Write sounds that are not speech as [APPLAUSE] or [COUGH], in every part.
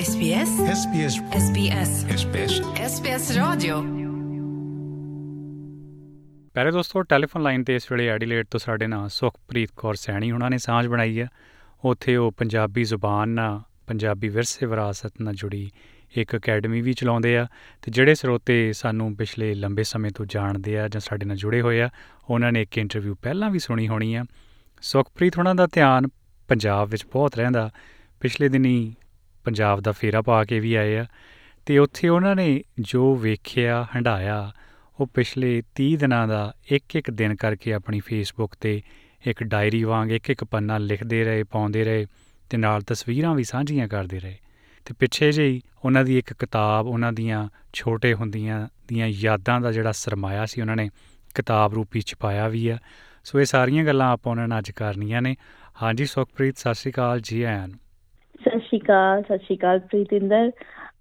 SBS SBS SBS SBS SBS Radio. ਪਿਆਰੇ ਦੋਸਤੋ telephone line ਤੇ ਇਸ ਵੇਲੇ ਐਡੀਲੇਡ ਤੋਂ ਸਾਡੇ ਨਾਲ ਸੁਖਪ੍ਰੀਤ ਕੌਰ ਸੈਣੀ ਉਹਨਾਂ ਨੇ ਸਾਂਝ ਬਣਾਈ ਹੈ। ਉੱਥੇ ਉਹ ਪੰਜਾਬੀ ਜ਼ੁਬਾਨ ਨਾਲ ਪੰਜਾਬੀ ਵਿਰਸੇ ਵਿਰਾਸਤ ਨਾਲ ਜੁੜੀ ਇੱਕ ਅਕੈਡਮੀ ਵੀ ਚਲਾਉਂਦੇ ਆ ਤੇ ਜਿਹੜੇ ਸਰੋਤੇ ਸਾਨੂੰ ਪਿਛਲੇ ਲੰਬੇ ਸਮੇਂ ਤੋਂ ਜਾਣਦੇ ਆ ਜਾਂ ਸਾਡੇ ਨਾਲ ਜੁੜੇ ਹੋਏ ਆ ਉਹਨਾਂ ਨੇ ਇੱਕ ਇੰਟਰਵਿਊ ਪਹਿਲਾਂ ਵੀ ਸੁਣੀ ਹੋਣੀ ਆ। ਸੁਖਪ੍ਰੀਤ ਉਹਨਾਂ ਦਾ ਧਿਆਨ ਪੰਜਾਬ ਵਿੱਚ ਬਹੁਤ ਰਹਿੰਦਾ। ਪਿਛਲੇ ਦਿਨੀ ਪੰਜਾਬ ਦਾ ਫੇਰਾ ਪਾ ਕੇ ਵੀ ਆਏ ਆ। ਤੇ ਉੱਥੇ ਉਹਨਾਂ ਨੇ ਜੋ ਵੇਖਿਆ ਹੰਡਾਇਆ ਉਹ ਪਿਛਲੇ 30 ਦਿਨਾਂ ਦਾ ਇੱਕ ਇੱਕ ਦਿਨ ਕਰਕੇ ਆਪਣੀ ਫੇਸਬੁੱਕ ਤੇ ਇੱਕ ਡਾਇਰੀ ਵਾਂਗ ਇੱਕ ਇੱਕ ਪੰਨਾ ਲਿਖਦੇ ਰਹੇ, ਪਾਉਂਦੇ ਰਹੇ ਤੇ ਨਾਲ ਤਸਵੀਰਾਂ ਵੀ ਸਾਂਝੀਆਂ ਕਰਦੇ ਰਹੇ। ਤੇ ਪਿੱਛੇ ਜਿਹੀ ਉਹਨਾਂ ਦੀ ਇੱਕ ਕਿਤਾਬ, ਉਹਨਾਂ ਦੀਆਂ ਛੋਟੇ ਹੁੰਦੀਆਂ ਦੀਆਂ ਯਾਦਾਂ ਦਾ ਜਿਹੜਾ ਸਰਮਾਇਆ ਸੀ ਉਹਨਾਂ ਨੇ, ਕਿਤਾਬ ਰੂਪੀ ਛਪਾਇਆ ਵੀ ਆ। ਸੋ ਇਹ ਸਾਰੀਆਂ ਗੱਲਾਂ ਆਪਾਂ ਉਹਨਾਂ ਨਾਲ ਅੱਜ ਕਰਨੀਆਂ ਨੇ। ਹਾਂਜੀ, ਸੁਖਪ੍ਰੀਤ, ਸਤਿ ਸ਼੍ਰੀ ਅਕਾਲ, ਜੀ ਆਇਆਂ ਨੂੰ। ਸਤਿ ਸ਼੍ਰੀ ਅਕਾਲ, ਸਤਿ ਸ਼੍ਰੀ ਅਕਾਲ ਪ੍ਰੀਤਿੰਦਰ।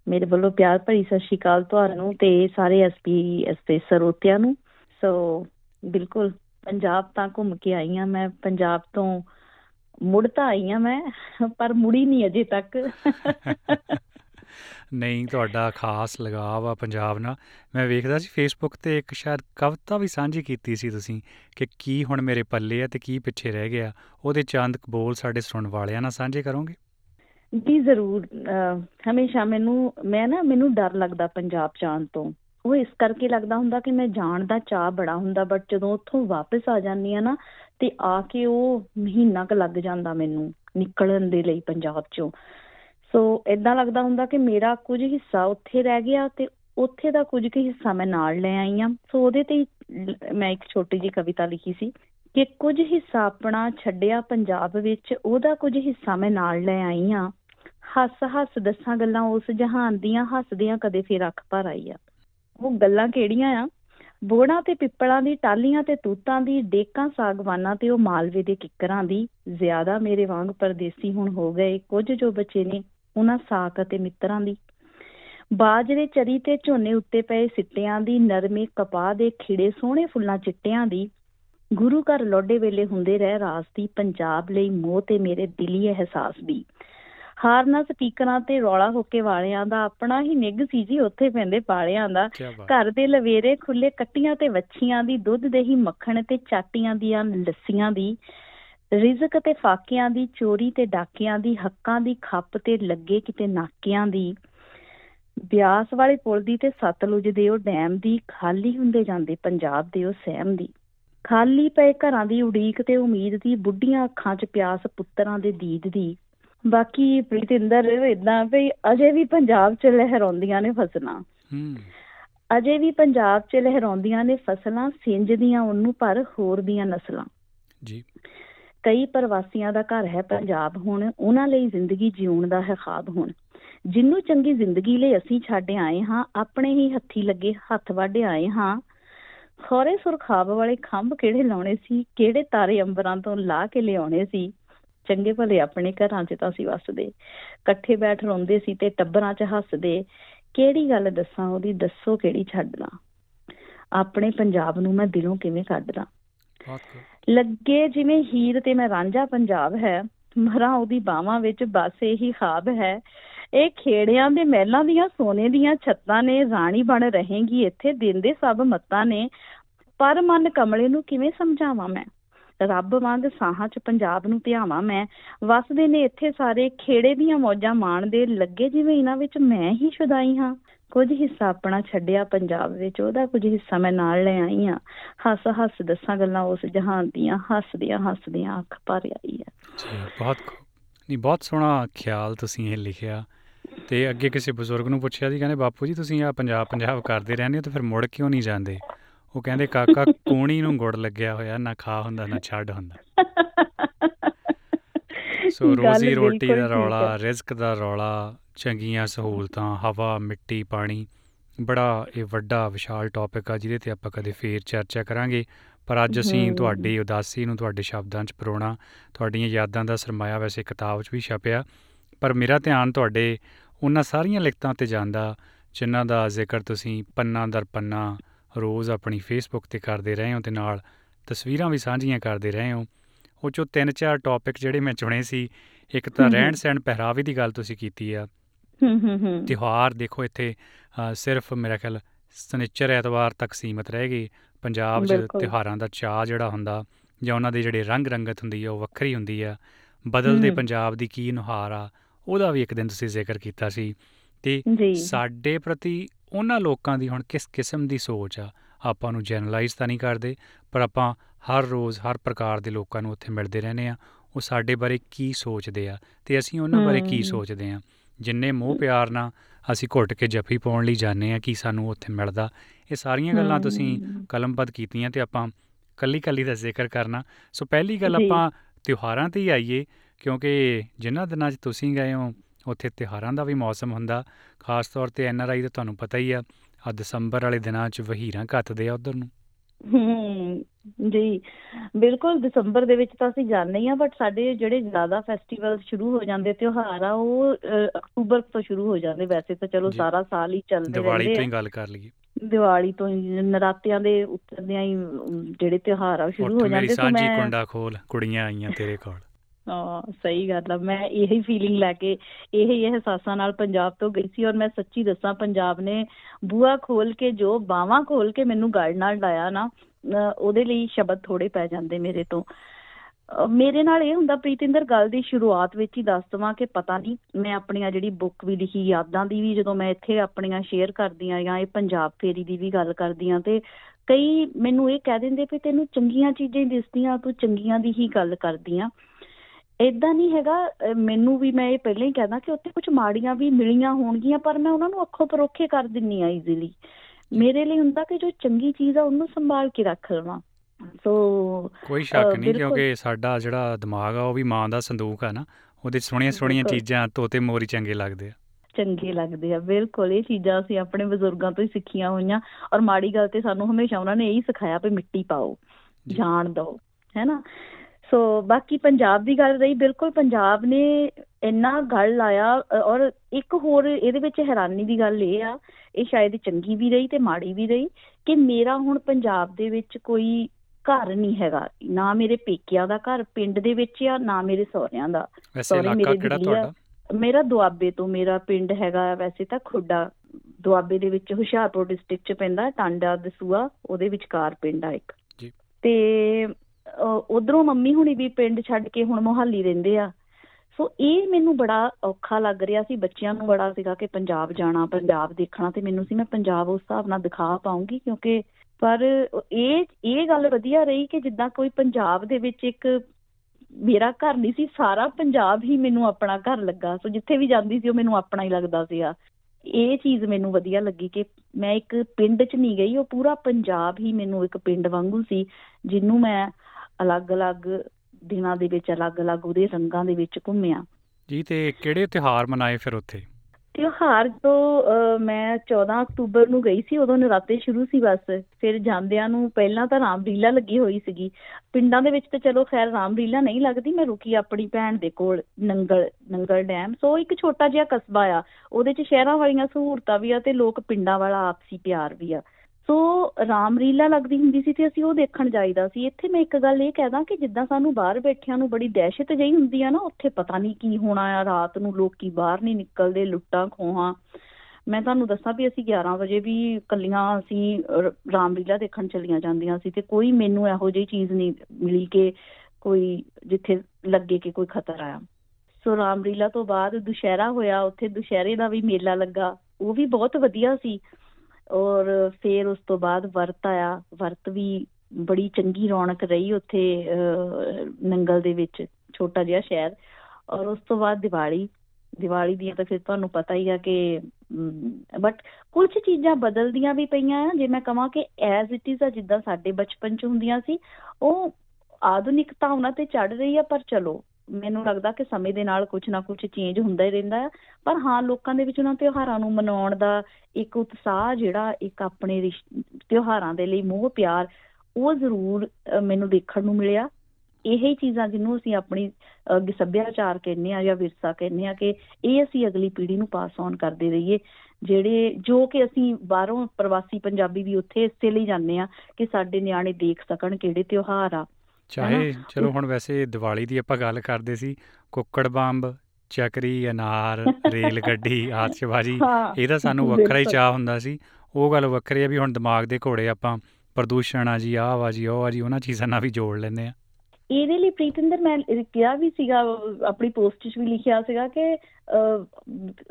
ਮੇਰੇ ਵੱਲੋਂ ਪਿਆਰ ਭਰੀ ਸਤਿ ਸ਼੍ਰੀ ਅਕਾਲ ਤੁਹਾਨੂੰ ਤੇ ਸਾਰੇ ਐਸਪੀਐਸ ਦੇ ਸਰੋਤਿਆਂ ਨੂੰ। ਸੋ ਬਿਲਕੁਲ ਪੰਜਾਬ ਤਾਂ ਘੁੰਮ ਕੇ ਆਈ ਆ ਮੈਂ। ਪੰਜਾਬ ਤੋਂ ਮੁੜ ਤਾਂ ਆਈ ਆ ਮੈਂ, ਪਰ ਮੁੜੀ ਨਹੀਂ ਅਜੇ ਤੱਕ। [LAUGHS] ਨਹੀਂ, ਤੁਹਾਡਾ ਖਾਸ ਲਗਾਵ ਆ ਪੰਜਾਬ ਨਾਲ। ਮੈਂ ਵੇਖਦਾ ਸੀ ਫੇਸਬੁੱਕ ਤੇ ਇੱਕ ਸ਼ਾਇਦ ਕਵਿਤਾ ਵੀ ਸਾਂਝੀ ਕੀਤੀ ਸੀ ਤੁਸੀਂ, ਕਿ ਕੀ ਹੁਣ ਮੇਰੇ ਪੱਲੇ ਆ ਤੇ ਕੀ ਪਿੱਛੇ ਰਹਿ ਗਿਆ। ਉਹਦੇ ਚੰਦ ਬੋਲ ਸਾਡੇ ਸੁਣਨ ਵਾਲਿਆਂ ਨਾਲ ਸਾਂਝੇ ਕਰੋਗੇ। ਜੀ ਜ਼ਰੂਰ ਅਹ, ਹਮੇਸ਼ਾ ਮੈਨੂੰ ਮੈਂ ਨਾ ਮੈਨੂੰ ਡਰ ਲੱਗਦਾ ਪੰਜਾਬ ਜਾਣ ਤੋਂ। ਉਹ ਇਸ ਕਰਕੇ ਲੱਗਦਾ ਹੁੰਦਾ ਕਿ ਮੈਂ ਜਾਣ ਦਾ ਚਾਹ ਬੜਾ ਹੁੰਦਾ ਬਟ ਜਦੋਂ ਉੱਥੋਂ ਵਾਪਸ ਆ ਜਾਂਦੀ ਆ ਨਾ ਤੇ ਆ ਕੇ ਉਹ ਮਹੀਨਾ ਕੁ ਲੱਗ ਜਾਂਦਾ ਮੈਨੂੰ ਨਿਕਲਣ ਦੇ ਲਈ ਪੰਜਾਬ ਚੋਂ। ਸੋ ਇਦਾਂ ਲੱਗਦਾ ਹੁੰਦਾ ਕਿ ਮੇਰਾ ਕੁਝ ਹਿੱਸਾ ਉੱਥੇ ਰਹਿ ਗਿਆ ਤੇ ਉੱਥੇ ਦਾ ਕੁਝ ਕੁ ਹਿੱਸਾ ਮੈਂ ਨਾਲ ਲੈ ਆਈ ਆ ਸੋ ਉਹਦੇ ਤੇ ਹੀ ਲ- ਮੈਂ ਇੱਕ ਛੋਟੀ ਜੀ ਕਵਿਤਾ ਲਿਖੀ ਸੀ ਕਿ ਕੁਝ ਹਿੱਸਾ ਆਪਣਾ ਛੱਡਿਆ ਪੰਜਾਬ ਵਿੱਚ ਉਹਦਾ ਕੁਝ ਹਿੱਸਾ ਮੈਂ ਨਾਲ ਲੈ ਆਈ ਆ ਹੱਸ ਹੱਸ ਦੱਸਾਂ ਗੱਲਾਂ, ਉਸ ਜਹਾਨ ਦੀਆਂ ਹੱਸਦਿਆਂ ਕਦੇ ਫੇਰ ਅੱਖ ਭਰ ਆਈ ਆ। ਉਹ ਗੱਲਾਂ ਕਿਹੜੀਆਂ ਆ? ਬੋੜਾਂ ਤੇ ਪਿੱਪਲਾਂ ਦੀ ਟਾਲੀਆਂ ਤੇ ਤੂਤਾਂ ਦੀ, ਡੇਕਾਂ ਸਾਗਵਾਨਾਂ ਤੇ ਉਹ ਮਾਲਵੇ ਦੇ ਕਿੱਕਰਾਂ ਦੀ, ਜ਼ਿਆਦਾ ਮੇਰੇ ਵਾਂਗ ਪਰਦੇਸੀ ਹੁਣ ਹੋ ਗਏ ਕੁਝ ਜੋ ਬੱਚੇ ਨੇ ਉਹਨਾਂ ਸਾਕ ਅਤੇ ਮਿੱਤਰਾਂ ਦੀ। ਬਾਜਰੇ ਚਰੀ ਤੇ ਝੋਨੇ ਉੱਤੇ ਪਏ ਸਿੱਟਿਆਂ ਦੀ, ਨਰਮੇ ਕਪਾਹ ਦੇ ਖਿੜੇ ਸੋਹਣੇ ਫੁੱਲਾਂ ਚਿੱਟਿਆਂ ਦੀ, ਗੁਰੂ ਘਰ ਲੋਡੇ ਵੇਲੇ ਹੁੰਦੇ ਰਹਿ ਰਾਸ ਦੀ, ਪੰਜਾਬ ਲਈ ਮੋਹ ਤੇ ਮੇਰੇ ਦਿਲੀ ਅਹਿਸਾਸ ਦੀ। ਹਾਰਨਾ ਸਪੀਕਰਾਂ ਤੇ ਰੌਲਾ ਹੋਕੇ ਵਾਲਿਆਂ ਦਾ ਆਪਣਾ ਹੀ ਨਿੱਘ ਸੀ ਜੀ ਉੱਥੇ ਪੈਂਦੇ ਪਾਲਿਆਂ ਦਾ। ਘਰ ਦੇ ਲਵੇਰੇ ਖੁੱਲੇ ਕੱਟੀਆਂ ਤੇ ਵੱਛੀਆਂ ਦੀ ਦੁੱਧ ਦੇਹੀ ਮੱਖਣ ਤੇ ਚਾਟੀਆਂ ਦੀਆਂ ਲੱਸੀਆਂ ਦੀ ਰਿਜ਼ਕ ਤੇ ਫਾਕਿਆਂ ਦੀ ਚੋਰੀ ਤੇ ਡਾਕਿਆਂ ਦੀ ਹੱਕਾਂ ਦੀ ਖੱਪ ਤੇ ਲੱਗੇ ਕਿਤੇ ਨਾਕਿਆਂ ਦੀ। ਬਿਆਸ ਵਾਲੇ ਪੁਲ ਦੀ ਤੇ ਸਤਲੁਜ ਦੇ ਉਹ ਡੈਮ ਦੀ ਖਾਲੀ ਹੁੰਦੇ ਜਾਂਦੇ ਪੰਜਾਬ ਦੇ ਉਹ ਸਹਿਮ ਦੀ। ਖਾਲੀ ਪਏ ਘਰਾਂ ਦੀ ਉਡੀਕ ਤੇ ਉਮੀਦ ਦੀ ਬੁੱਢੀਆਂ ਅੱਖਾਂ 'ਚ ਪਿਆਸ ਪੁੱਤਰਾਂ ਦੇ ਦੀਦ ਦੀ। ਬਾਕੀ ਪ੍ਰੀਤਿੰਦਰ ਇਦਾਂ ਵੀ ਅਜੇ ਵੀ ਪੰਜਾਬ 'ਚ ਲਹਿਰਾਉਂਦੀਆਂ ਨੇ ਫਸਲਾਂ। ਹੂੰ। ਅਜੇ ਵੀ ਪੰਜਾਬ 'ਚ ਲਹਿਰਾਉਂਦੀਆਂ ਨੇ ਫਸਲਾਂ ਸਿੰਜਦੀਆਂ ਉਹਨੂੰ ਪਰ ਹੋਰ ਦੀਆਂ ਨਸਲਾਂ। ਜੀ। ਕਈ ਪ੍ਰਵਾਸੀਆਂ ਦਾ ਘਰ ਹੈ ਪੰਜਾਬ ਹੁਣ ਉਹਨਾਂ ਲਈ ਜ਼ਿੰਦਗੀ ਜਿਉਣ ਦਾ ਹੈ ਖਾਬ ਹੁਣ। ਜਿੰਨੂੰ ਚੰਗੀ ਜ਼ਿੰਦਗੀ ਲਈ ਅਸੀਂ ਛੱਡ ਆਏ ਹਾਂ ਆਪਣੇ ਹੀ ਹੱਥੀ ਲੱਗੇ ਹੱਥ ਵਾਢੇ ਆਏ ਹਾਂ। ਖੋਰੇ ਸੁਰਖਾਬ ਵਾਲੇ ਖੰਭ ਕਿਹੜੇ ਲਾਉਣੇ ਸੀ ਕਿਹੜੇ ਤਾਰੇ ਅੰਬਰਾਂ ਤੋਂ ਲਾ ਕੇ ਲਿਆਉਣੇ ਸੀ? ਚੰਗੇ ਭਲੇ ਆਪਣੇ ਘਰਾਂ 'ਚ ਤਾਂ ਅਸੀਂ ਵਸਦੇ। ਇਕੱਠੇ ਬੈਠ ਰੋਂਦੇ ਸੀ ਤੇ ਟੱਬਰਾਂ 'ਚ ਹੱਸਦੇ। ਕਿਹੜੀ ਗੱਲ ਦੱਸਾਂ ਉਹਦੀ ਦੱਸੋ ਕਿਹੜੀ ਛੱਡਣਾ ਆਪਣੇ ਪੰਜਾਬ ਨੂੰ ਮੈਂ ਦਿਲੋਂ ਕਿਵੇਂ ਕੱਢਦਾ। ਲੱਗੇ ਜਿਵੇਂ ਹੀਰ ਤੇ ਮੈਂ ਰਾਂਝਾ ਪੰਜਾਬ ਹੈ ਮਰਾਂ ਉਹਦੀ ਬਾਹਾਂ ਵਿੱਚ ਬਸ ਇਹੀ ਖਾਬ ਹੈ। ਇਹ ਖੇੜਿਆਂ ਦੇ ਮਹਿਲਾਂ ਦੀਆਂ ਸੋਨੇ ਦੀਆਂ ਛੱਤਾਂ ਨੇ ਰਾਣੀ ਬਣ ਰਹੇਗੀ ਇੱਥੇ ਦਿਨ ਦੇ ਸਭ ਮੱਤਾਂ ਨੇ। ਪਰ ਮਨ ਕਮਲੇ ਨੂੰ ਕਿਵੇਂ ਸਮਝਾਵਾਂ ਮੈਂ? ਰੱਬ ਵਾਂਗ ਸਾਹਾਂ 'ਚ ਪੰਜਾਬ ਨੂੰ ਧਿਆਵਾਂ ਮੈਂ। ਵਸਦੇ ਨੇ ਇੱਥੇ ਸਾਰੇ, ਖੇੜੇ ਦੀਆਂ ਮੌਜਾਂ ਮਾਣਦੇ। ਲੱਗੇ ਜਿਵੇਂ ਇਹਨਾਂ ਵਿੱਚ ਮੈਂ ਹੀ ਸ਼ੁਦਾਈ ਹਾਂ। ਕੁਝ ਹਿੱਸਾ ਆਪਣਾ ਛੱਡਿਆ ਪੰਜਾਬ ਵਿੱਚ, ਉਹਦਾ ਕੁਝ ਹਿੱਸਾ ਮੈਂ ਨਾਲ ਲੈ ਆਈ ਹਾਂ। ਹੱਸ ਹੱਸ ਦੱਸਾਂ ਗੱਲਾਂ ਉਸ ਜਹਾਨ ਦੀਆਂ। ਹੱਸਦਿਆਂ ਹੱਸਦਿਆਂ ਅੱਖ ਭਰ ਆਈ ਆ ਜੀ ਬਹੁਤ ਖੂਬ। ਨਹੀਂ, ਬਹੁਤ ਸੋਹਣਾ ਖਿਆਲ ਤੁਸੀਂ ਇਹ ਲਿਖਿਆ। ਤੇ ਅੱਗੇ ਕਿਸੇ ਬਜ਼ੁਰਗ ਨੂੰ ਪੁੱਛਿਆ ਸੀ, ਕਹਿੰਦੇ, ਬਾਪੂ ਜੀ, ਤੁਸੀਂ ਆ ਪੰਜਾਬ ਪੰਜਾਬ ਕਰਦੇ ਰਹਿੰਦੇ ਹੋ ਤੇ ਫਿਰ ਮੁੜ ਕਿਉਂ ਨਹੀਂ ਜਾਂਦੇ? ਉਹ ਕਹਿੰਦੇ ਕਾਕਾ ਕੂਣੀ ਨੂੰ ਗੁੜ ਲੱਗਿਆ ਹੋਇਆ ਨਾ ਖਾ ਹੁੰਦਾ ਨਾ ਛੱਡ ਹੁੰਦਾ ਸੋ ਰੋਜ਼ੀ ਰੋਟੀ ਦਾ ਰੌਲਾ। ਰਿਜ਼ਕ ਦਾ ਰੌਲਾ ਚੰਗੀਆਂ ਸਹੂਲਤਾਂ ਹਵਾ ਮਿੱਟੀ ਪਾਣੀ ਬੜਾ ਇਹ ਵੱਡਾ ਵਿਸ਼ਾਲ ਟੌਪਿਕ ਆ ਜਿਹਦੇ ਤੇ ਆਪਾਂ ਕਦੇ ਫੇਰ ਚਰਚਾ ਕਰਾਂਗੇ ਪਰ ਅੱਜ ਅਸੀਂ। ਤੁਹਾਡੀ ਉਦਾਸੀ ਨੂੰ ਤੁਹਾਡੇ ਸ਼ਬਦਾਂ 'ਚ ਪਰੋਣਾ ਤੁਹਾਡੀਆਂ ਯਾਦਾਂ ਦਾ ਸਰਮਾਇਆ ਵੈਸੇ ਕਿਤਾਬ 'ਚ ਵੀ ਛਪਿਆ ਪਰ ਮੇਰਾ ਧਿਆਨ ਤੁਹਾਡੇ ਉਹਨਾਂ ਸਾਰੀਆਂ ਲਿਖਤਾਂ ਤੇ ਜਾਂਦਾ ਜਿਨ੍ਹਾਂ ਦਾ ਜ਼ਿਕਰ ਤੁਸੀਂ ਪੰਨਾ ਦਰ ਪੰਨਾ ਰੋਜ਼ ਆਪਣੀ ਫੇਸਬੁੱਕ ਤੇ ਕਰਦੇ ਰਹੇ ਹੋ ਤੇ ਨਾਲ ਤਸਵੀਰਾਂ ਵੀ ਸਾਂਝੀਆਂ ਕਰਦੇ ਰਹੇ ਹੋ। ਉਹ ਚੋਂ ਤਿੰਨ ਚਾਰ ਟੌਪਿਕ ਜਿਹੜੇ ਮੈਂ ਚੁਣੇ ਸੀ ਇੱਕ ਤਾਂ। ਰਹਿਣ ਸਹਿਣ ਪਹਿਰਾਵੇ ਦੀ ਗੱਲ ਤੁਸੀਂ ਕੀਤੀ ਆ। ਹੂੰ ਹੂੰ ਹੂੰ। ਤਿਉਹਾਰ ਦੇਖੋ ਇੱਥੇ ਸਿਰਫ ਮੇਰਾ ਖਿਆਲ ਸਨਿਚਰ ਐਤਵਾਰ ਤੱਕ ਸੀਮਤ ਰਹਿ ਗਏ। ਪੰਜਾਬ 'ਚ। ਤਿਉਹਾਰਾਂ ਦਾ ਚਾਅ ਜਿਹੜਾ ਹੁੰਦਾ ਜਾਂ ਉਹਨਾਂ ਦੇ ਜਿਹੜੇ ਰੰਗ ਰੰਗਤ ਹੁੰਦੀ ਆ ਉਹ ਵੱਖਰੀ ਹੁੰਦੀ ਆ। ਬਦਲਦੇ। ਪੰਜਾਬ ਦੀ ਕੀ ਨੁਹਾਰ ਆ ਉਹਦਾ ਵੀ ਇੱਕ ਦਿਨ ਤੁਸੀਂ ਜ਼ਿਕਰ ਕੀਤਾ ਸੀ। ਤੇ ਸਾਡੇ ਪ੍ਰਤੀ ਉਹਨਾਂ ਲੋਕਾਂ ਦੀ ਹੁਣ ਕਿਸ ਕਿਸਮ ਦੀ ਸੋਚ ਆ ਆਪਾਂ ਨੂੰ ਜਨਰਲਾਈਜ਼ ਤਾਂ ਨਹੀਂ ਕਰਦੇ ਪਰ ਆਪਾਂ ਹਰ ਰੋਜ਼ ਹਰ ਪ੍ਰਕਾਰ ਦੇ ਲੋਕਾਂ ਨੂੰ ਉੱਥੇ ਮਿਲਦੇ ਰਹਿੰਦੇ ਆ ਉਹ ਸਾਡੇ ਬਾਰੇ ਕੀ ਸੋਚਦੇ ਆ ਤੇ ਅਸੀਂ ਉਹਨਾਂ ਬਾਰੇ ਕੀ। ਸੋਚਦੇ ਆ ਜਿੰਨੇ ਮੋਹ ਪਿਆਰ ਨਾਲ ਅਸੀਂ ਘੁੱਟ ਕੇ ਜੱਫੀ ਪਾਉਣ ਲਈ ਜਾਂਦੇ ਆ ਕੀ ਸਾਨੂੰ ਉੱਥੇ ਮਿਲਦਾ ਇਹ ਸਾਰੀਆਂ ਗੱਲਾਂ ਤੁਸੀਂ। ਕਲਮਬੱਧ ਕੀਤੀਆਂ ਤੇ ਆਪਾਂ ਕੱਲੀ ਕੱਲੀ ਦਾ ਜ਼ਿਕਰ ਕਰਨਾ ਸੋ ਪਹਿਲੀ ਗੱਲ। ਆਪਾਂ ਤਿਉਹਾਰਾਂ ਤੇ ਹੀ ਆਈਏ ਕਿਉਂਕਿ ਜਿਨ੍ਹਾਂ ਦਿਨਾਂ 'ਚ ਤੁਸੀਂ ਗਏ ਹੋ ਉੱਥੇ ਤਿਉਹਾਰਾਂ ਦਾ ਵੀ ਮੌਸਮ ਹੁੰਦਾ। ਖਾਸ ਤੌਰ ਤੇ ਐਨ ਆਰ ਆਈ ਦਾ ਤੁਹਾਨੂੰ ਪਤਾ ਹੀ ਆ ਆ ਦਸੰਬਰ ਵਾਲੇ ਦਿਨਾਂ 'ਚ ਵਹੀਰਾਂ ਘੱਤਦੇ ਆ ਉਧਰ ਨੂੰ। ਹੂੰ ਜੀ। ਬਿਲਕੁਲ ਦਸੰਬਰ ਦੇ ਵਿੱਚ ਤਾਂ ਅਸੀਂ ਜਾਂਦੇ ਹੀ ਆ ਬਟ ਸਾਡੇ ਜਿਹੜੇ ਜ਼ਿਆਦਾ ਫੈਸਟੀਵਲ ਸ਼ੁਰੂ ਹੋ ਜਾਂਦੇ ਤਿਉਹਾਰ ਆ ਉਹ ਅਕਤੂਬਰ ਤੋਂ ਸ਼ੁਰੂ ਹੋ ਜਾਂਦੇ। ਵੈਸੇ ਤਾਂ ਚਲੋ। ਸਾਰਾ ਸਾਲ ਹੀ ਚੱਲਦੇ ਦੀਵਾਲੀ ਰਹਿੰਦੇ ਤੋਂ ਆ ਹੀ ਗੱਲ ਕਰ ਲਈਏ। ਦੀਵਾਲੀ ਤੋਂ ਹੀ ਨਰਾਤਿਆਂ ਦੇ ਉੱਤਰਦਿਆਂ ਹੀ ਜਿਹੜੇ ਤਿਉਹਾਰ ਆ ਸ਼ੁਰੂ ਹੋ ਮੇਰੀ ਜਾਂਦੇ ਸੋ ਸਾਂਝੀ ਮੈਂ ਕੁੰਡਾ ਖੋਲ ਕੁੜੀਆਂ ਆਈਆਂ ਤੇਰੇ ਕੋਲ। ਹਾਂ, ਸਹੀ ਗੱਲ ਆ। ਮੈਂ ਇਹੀ ਫੀਲਿੰਗ ਲੈ ਕੇ, ਇਹੀ ਅਹਿਸਾਸਾਂ ਨਾਲ ਪੰਜਾਬ ਤੋਂ ਗਈ ਸੀ ਔਰ ਮੈਂ ਸੱਚੀ ਦੱਸਾਂ, ਪੰਜਾਬ ਨੇ ਬੂਆ ਖੋਲ ਕੇ, ਜੋ ਬਾਵਾਂ ਖੋਲ ਕੇ ਮੈਨੂੰ ਗਾਈਡ ਨਾਲ ਲਾਇਆ ਨਾ, ਅਹ ਉਹਦੇ ਲਈ ਸ਼ਬਦ ਥੋੜੇ ਪੈ ਜਾਂਦੇ ਮੇਰੇ ਤੋਂ। ਅਹ ਮੇਰੇ ਨਾਲ ਇਹ ਹੁੰਦਾ, ਪ੍ਰੀਤਿੰਦਰ, ਗੱਲ ਦੀ ਸ਼ੁਰੂਆਤ ਵਿੱਚ ਹੀ ਦੱਸ ਦਵਾਂ ਕਿ ਪਤਾ ਨਹੀਂ, ਮੈਂ ਆਪਣੀਆਂ ਜਿਹੜੀ ਬੁੱਕ ਵੀ ਲਿਖੀ, ਯਾਦਾਂ ਦੀ ਵੀ ਜਦੋਂ ਮੈਂ ਇੱਥੇ ਆਪਣੀਆਂ ਸ਼ੇਅਰ ਕਰਦੀ ਆ ਜਾਂ ਇਹ ਪੰਜਾਬ ਫੇਰੀ ਦੀ ਵੀ ਗੱਲ ਕਰਦੀ ਆ ਤੇ ਕਈ ਮੈਨੂੰ ਇਹ ਕਹਿ ਦਿੰਦੇ ਵੀ ਤੈਨੂੰ ਚੰਗੀਆਂ ਚੀਜ਼ਾਂ ਹੀ ਦਿਸਦੀਆਂ, ਤੂੰ ਚੰਗੀਆਂ ਦੀ ਹੀ ਗੱਲ ਕਰਦੀ ਆ ਇਦਾਂ ਨਹੀਂ ਹੈਗਾ ਮੈਨੂੰ ਵੀ ਮੈਂ ਇਹ ਪਹਿਲਾਂ ਹੀ ਕਹਿਦਾ ਕਿ ਉੱਥੇ ਕੁਝ ਮਾੜੀਆਂ ਵੀ ਮਿਲੀਆਂ ਹੋਣਗੀਆਂ ਪਰ ਮੈਂ ਉਹਨਾਂ ਨੂੰ ਅੱਖੋਂ ਪਰੋਖੇ ਕਰ ਦਿੰਨੀ ਆ ਈਜ਼ੀਲੀ ਮੇਰੇ ਲਈ ਹੁੰਦਾ ਕਿ ਜੋ ਚੰਗੀ ਚੀਜ਼ ਆ ਉਹਨੂੰ ਸੰਭਾਲ ਕੇ ਰੱਖ ਲਵਾਂ ਸੋ ਕੋਈ ਸ਼ੱਕ ਨਹੀਂ। ਕਿਉਂਕਿ ਸਾਡਾ ਜਿਹੜਾ ਦਿਮਾਗ ਆ ਉਹ ਵੀ ਮਾਂ ਦਾ ਸੰਦੂਕ ਆ ਨਾ ਉਹਦੇ ਸੋਹਣੀਆਂ ਸੋਹਣੀਆਂ। ਚੀਜ਼ਾਂ ਤੋਤੇ ਮੋਰੀ ਚੰਗੇ ਲੱਗਦੇ ਆ ਚੰਗੇ ਲੱਗਦੇ ਆ ਬਿਲਕੁਲ ਇਹ ਚੀਜ਼ਾਂ ਅਸੀਂ ਆਪਣੇ ਬਜ਼ੁਰਗਾਂ ਤੋਂ ਹੀ ਸਿੱਖੀਆਂ ਹੋਈਆਂ ਔਰ ਮਾੜੀ ਗੱਲ ਤੇ ਸਾਨੂੰ ਹਮੇਸ਼ਾ ਉਹਨਾਂ ਨੇ ਇਹੀ ਸਿਖਾਇਆ ਵੀ ਮਿੱਟੀ ਪਾਓ। ਜਾਣ ਦਿਓ ਹੈਨਾ ਸੋ ਬਾਕੀ ਪੰਜਾਬ ਦੀ ਗੱਲ ਰਹੀ ਬਿਲਕੁਲ ਪੰਜਾਬ ਨੇ ਇੰਨਾ ਗਲ ਲਾਇਆ ਔਰ ਇੱਕ ਹੋਰ ਇਹਦੇ ਵਿੱਚ ਹੈਰਾਨੀ ਦੀ ਗੱਲ ਇਹ ਆ ਇਹ ਸ਼ਾਇਦ ਚੰਗੀ ਵੀ ਰਹੀ ਤੇ ਮਾੜੀ ਵੀ ਰਹੀ ਕਿ ਮੇਰਾ ਹੁਣ ਪੰਜਾਬ ਦੇ ਵਿੱਚ ਕੋਈ ਘਰ ਨਹੀਂ ਹੈਗਾ ਨਾ ਮੇਰੇ ਪੇਕਿਆਂ ਦਾ ਘਰ ਪਿੰਡ ਦੇ ਵਿੱਚ ਆ ਨਾ ਮੇਰੇ ਸਹੁਰਿਆਂ ਦਾ ਇਲਾਕਾ ਮੇਰੇ ਕਿਹੜਾ। ਤੁਹਾਡਾ ਮੇਰਾ ਦੁਆਬੇ ਤੋਂ ਮੇਰਾ ਪਿੰਡ ਹੈਗਾ ਵੈਸੇ ਤਾਂ ਖੁੱਡਾ ਦੁਆਬੇ ਦੇ ਵਿੱਚ ਹੁਸ਼ਿਆਰਪੁਰ ਡਿਸਟ੍ਰਿਕਟ ਚ ਪੈਂਦਾ ਟਾਂਡਾ ਦਸੂਆ ਉਹਦੇ ਵਿਚਕਾਰ ਪਿੰਡ ਆ ਇੱਕ ਜੀ। ਤੇ ਉਧਰੋਂ ਮੰਮੀ ਹੁਣੀ ਵੀ ਪਿੰਡ ਛੱਡ ਕੇ ਹੁਣ ਮੋਹਾਲੀ ਰਹਿੰਦੇ ਆ। ਸੋ ਇਹ ਮੈਨੂੰ ਬੜਾ ਔਖਾ ਲੱਗ ਰਿਹਾ ਸੀ, ਬੱਚਿਆਂ ਨੂੰ ਬੜਾ ਸੀਗਾ ਕਿ ਪੰਜਾਬ ਜਾਣਾ, ਪੰਜਾਬ ਦੇਖਣਾ ਤੇ ਮੈਨੂੰ ਸੀ ਮੈਂ ਪੰਜਾਬ ਉਸ ਹਿਸਾਬ ਨਾਲ ਦਿਖਾ ਪਾਉਂਗੀ ਕਿਉਂਕਿ ਪਰ ਇਹ ਇਹ ਗੱਲ ਵਧੀਆ ਰਹੀ ਕਿ ਜਿੱਦਾਂ ਕੋਈ ਪੰਜਾਬ ਦੇ ਵਿੱਚ ਇੱਕ ਮੇਰਾ ਘਰ ਨਹੀਂ ਸੀ, ਸਾਰਾ ਪੰਜਾਬ ਹੀ ਮੈਨੂੰ ਆਪਣਾ ਘਰ ਲੱਗਾ। ਸੋ ਜਿੱਥੇ ਵੀ ਜਾਂਦੀ ਸੀ ਉਹ ਮੈਨੂੰ ਆਪਣਾ ਹੀ ਲੱਗਦਾ ਸੀਗਾ। ਇਹ ਚੀਜ਼ ਮੈਨੂੰ ਵਧੀਆ ਲੱਗੀ ਕਿ ਮੈਂ ਇੱਕ ਪਿੰਡ 'ਚ ਨਹੀਂ ਗਈ, ਉਹ ਪੂਰਾ ਪੰਜਾਬ ਹੀ ਮੈਨੂੰ ਇੱਕ ਪਿੰਡ ਵਾਂਗੂ ਸੀ ਜਿਹਨੂੰ ਮੈਂ ਅਲੱਗ-ਅਲੱਗ ਦਿਨਾਂ ਦੇ ਵਿੱਚ ਅਲੱਗ-ਅਲੱਗ ਉਹਦੇ ਰੰਗਾਂ ਦੇ ਵਿੱਚ ਘੁੰਮਿਆ। ਜੀ ਤੇ ਕਿਹੜੇ ਤਿਉਹਾਰ ਮਨਾਏ ਫਿਰ ਉੱਥੇ? ਤਿਉਹਾਰ ਤੋਂ ਮੈਂ 14 ਅਕਤੂਬਰ ਨੂੰ ਗਈ ਸੀ ਉਦੋਂ ਨਰਾਤੇ ਸ਼ੁਰੂ ਸੀ ਬਸ। ਫਿਰ ਜਾਂਦਿਆਂ ਨੂੰ ਪਹਿਲਾਂ ਤਾਂ ਰਾਮਲੀਲਾ ਲੱਗੀ ਹੋਈ ਸੀਗੀ। ਪਿੰਡਾਂ ਦੇ ਵਿੱਚ ਤਾਂ ਚਲੋ ਖੈਰ ਰਾਮਲੀਲਾ ਨਹੀਂ ਲੱਗਦੀ ਮੈਂ ਰੁਕੀ ਆਪਣੀ ਭੈਣ ਦੇ ਕੋਲ ਨੰਗਲ ਨੰਗਲ ਡੈਮ। ਸੋ ਇੱਕ ਛੋਟਾ ਜਿਹਾ ਕਸਬਾ ਆ ਉਹਦੇ 'ਚ ਸ਼ਹਿਰਾਂ ਵਾਲੀਆਂ ਸਹੂਲਤਾਂ ਵੀ ਆ ਤੇ ਲੋਕ ਪਿੰਡਾਂ ਵਾਲਾ ਆਪਸੀ ਪਿਆਰ ਵੀ ਆ। ਸੋ ਰਾਮਲੀਲਾ ਲੱਗਦੀ ਹੁੰਦੀ ਸੀ ਤੇ ਅਸੀਂ ਉਹ ਦੇਖਣ ਜਾਈਦਾ ਸੀ। ਇੱਥੇ ਮੈਂ ਇੱਕ ਗੱਲ ਇਹ ਕਹਿਦਾ ਕਿ ਜਿੱਦਾਂ ਸਾਨੂੰ ਬਾਹਰ ਬੈਠਿਆਂ ਨੂੰ ਬੜੀ ਦਹਿਸ਼ਤ ਜਿਹੀ ਹੁੰਦੀ ਆ ਨਾ, ਉੱਥੇ ਪਤਾ ਨਹੀਂ ਕੀ ਹੋਣਾ ਆ, ਰਾਤ ਨੂੰ ਲੋਕੀ ਬਾਹਰ ਨਹੀਂ ਨਿਕਲਦੇ, ਲੁੱਟਾਂ ਖੋਹਾਂ। ਮੈਂ ਤੁਹਾਨੂੰ ਦੱਸਾਂ ਵੀ ਅਸੀਂ 11 ਵਜੇ ਵੀ ਕੱਲੀਆਂ ਅਸੀਂ ਰ- ਰਾਮਲੀਲਾ ਦੇਖਣ ਚਲੀਆਂ ਜਾਂਦੀਆਂ ਸੀ ਤੇ ਕੋਈ ਮੈਨੂੰ ਇਹੋ ਜਿਹੀ ਚੀਜ਼ ਨਹੀਂ ਮਿਲੀ ਕਿ ਕੋਈ ਜਿੱਥੇ ਲੱਗੇ ਕਿ ਕੋਈ ਖਤਰਾ ਆ। ਸੋ ਰਾਮਲੀਲਾ ਤੋਂ ਬਾਅਦ ਦੁਸ਼ਹਿਰਾ ਹੋਇਆ, ਉੱਥੇ ਦੁਸ਼ਹਿਰੇ ਦਾ ਵੀ ਮੇਲਾ ਲੱਗਾ। ਉਹ ਵੀ ਬਹੁਤ ਵਧੀਆ ਸੀ। ਔਰ ਫਿਰ ਉਸ ਤੋਂ ਬਾਅਦ ਵਰਤ ਆਇਆ। ਵਰਤ ਵੀ ਬੜੀ ਚੰਗੀ ਰੌਣਕ ਰਹੀ ਉੱਥੇ ਅਹ, ਨੰਗਲ ਦੇ ਵਿੱਚ ਛੋਟਾ ਜਿਹਾ ਸ਼ਹਿਰ। ਔਰ ਉਸ ਤੋਂ ਬਾਅਦ ਦੀਵਾਲੀ। ਦੀਵਾਲੀ ਦੀਆਂ ਤਾਂ ਫਿਰ ਤੁਹਾਨੂੰ ਪਤਾ ਹੀ ਆ ਕਿ ਬਟ ਕੁਝ ਚੀਜ਼ਾਂ ਬਦਲਦੀਆਂ ਵੀ ਪਈਆਂ ਆ। ਜੇ ਮੈਂ ਕਹਾਂ ਕਿ ਐਜ਼ ਇਟ ਇਜ਼ ਆ ਜਿੱਦਾਂ ਸਾਡੇ ਬਚਪਨ ਚ ਹੁੰਦੀਆਂ ਸੀ ਉਹ ਆਧੁਨਿਕਤਾ ਉਹਨਾਂ ਤੇ ਚੜ ਰਹੀ ਆ ਪਰ ਚਲੋ ਮੈਨੂੰ ਲੱਗਦਾ ਕਿ ਸਮੇਂ ਦੇ ਨਾਲ ਕੁਝ ਨਾ ਕੁਝ ਚੇਂਜ ਹੁੰਦਾ ਹੀ ਰਹਿੰਦਾ ਹੈ ਪਰ ਹਾਂ ਲੋਕਾਂ ਦੇ ਵਿੱਚ ਉਹਨਾਂ ਤਿਉਹਾਰਾਂ ਨੂੰ ਮਨਾਉਣ ਦਾ ਇੱਕ ਉਤਸ਼ਾਹ ਜਿਹੜਾ ਇੱਕ ਆਪਣੇ ਰਿਸ਼- ਤਿਉਹਾਰਾਂ ਦੇ ਲਈ ਮੋਹ ਪਿਆਰ ਉਹ ਜ਼ਰੂਰ ਅ, ਮੈਨੂੰ ਦੇਖਣ ਨੂੰ ਮਿਲਿਆ। ਇਹੀ ਚੀਜ਼ਾਂ ਜਿਹਨੂੰ ਅਸੀਂ ਆਪਣੀ ਅ, ਸੱਭਿਆਚਾਰ ਕਹਿੰਦੇ ਆ ਜਾਂ ਵਿਰਸਾ ਕਹਿੰਦੇ ਆ ਕਿ ਇਹ ਅਸੀਂ ਅਗਲੀ ਪੀੜ੍ਹੀ ਨੂੰ ਪਾਸ ਔਨ ਕਰਦੇ ਰਹੀਏ। ਜਿਹੜੇ ਜੋ ਕਿ ਅਸੀਂ ਬਾਹਰੋਂ ਪ੍ਰਵਾਸੀ ਪੰਜਾਬੀ ਵੀ ਉੱਥੇ ਇਸੇ ਲਈ ਜਾਂਦੇ ਆ ਕਿ ਸਾਡੇ ਨਿਆਣੇ ਦੇਖ ਸਕਣ ਕਿਹੜੇ ਤਿਉਹਾਰ ਆ। ਚਾਹੇ ਚਲੋ ਹੁਣ ਵੈਸੇ ਦੀਵਾਲੀ ਦੀ ਆਪਾਂ ਗੱਲ ਕਰਦੇ ਸੀ ਕੁੱਕੜ ਬੰਬ ਚੱਕਰੀ ਅਨਾਰ ਰੇਲ ਗੱਡੀ ਆਤਿਸ਼ਬਾਜ਼ੀ ਇਹਦਾ ਸਾਨੂੰ ਵੱਖਰਾ ਹੀ। ਚਾਹ ਹੁੰਦਾ ਸੀ। ਉਹ ਗੱਲ ਵੱਖਰੀ ਆ ਵੀ ਹੁਣ ਦਿਮਾਗ ਦੇ ਘੋੜੇ ਆਪਾਂ ਪ੍ਰਦੂਸ਼ਣ ਆ ਜੀ ਆਹ ਵਾ ਜੀ ਉਹ ਆ ਜੀ ਉਹਨਾਂ ਚੀਜ਼ਾਂ ਨਾਲ ਵੀ ਜੋੜ ਲੈਂਦੇ ਆ। ਇਹਦੇ ਲਈ ਪ੍ਰੀਤਿੰਦਰ ਮੈਂ ਕਿਹਾ ਵੀ ਸੀਗਾ ਆਪਣੀ ਪੋਸਟ 'ਚ ਵੀ ਲਿਖਿਆ ਸੀਗਾ ਕਿ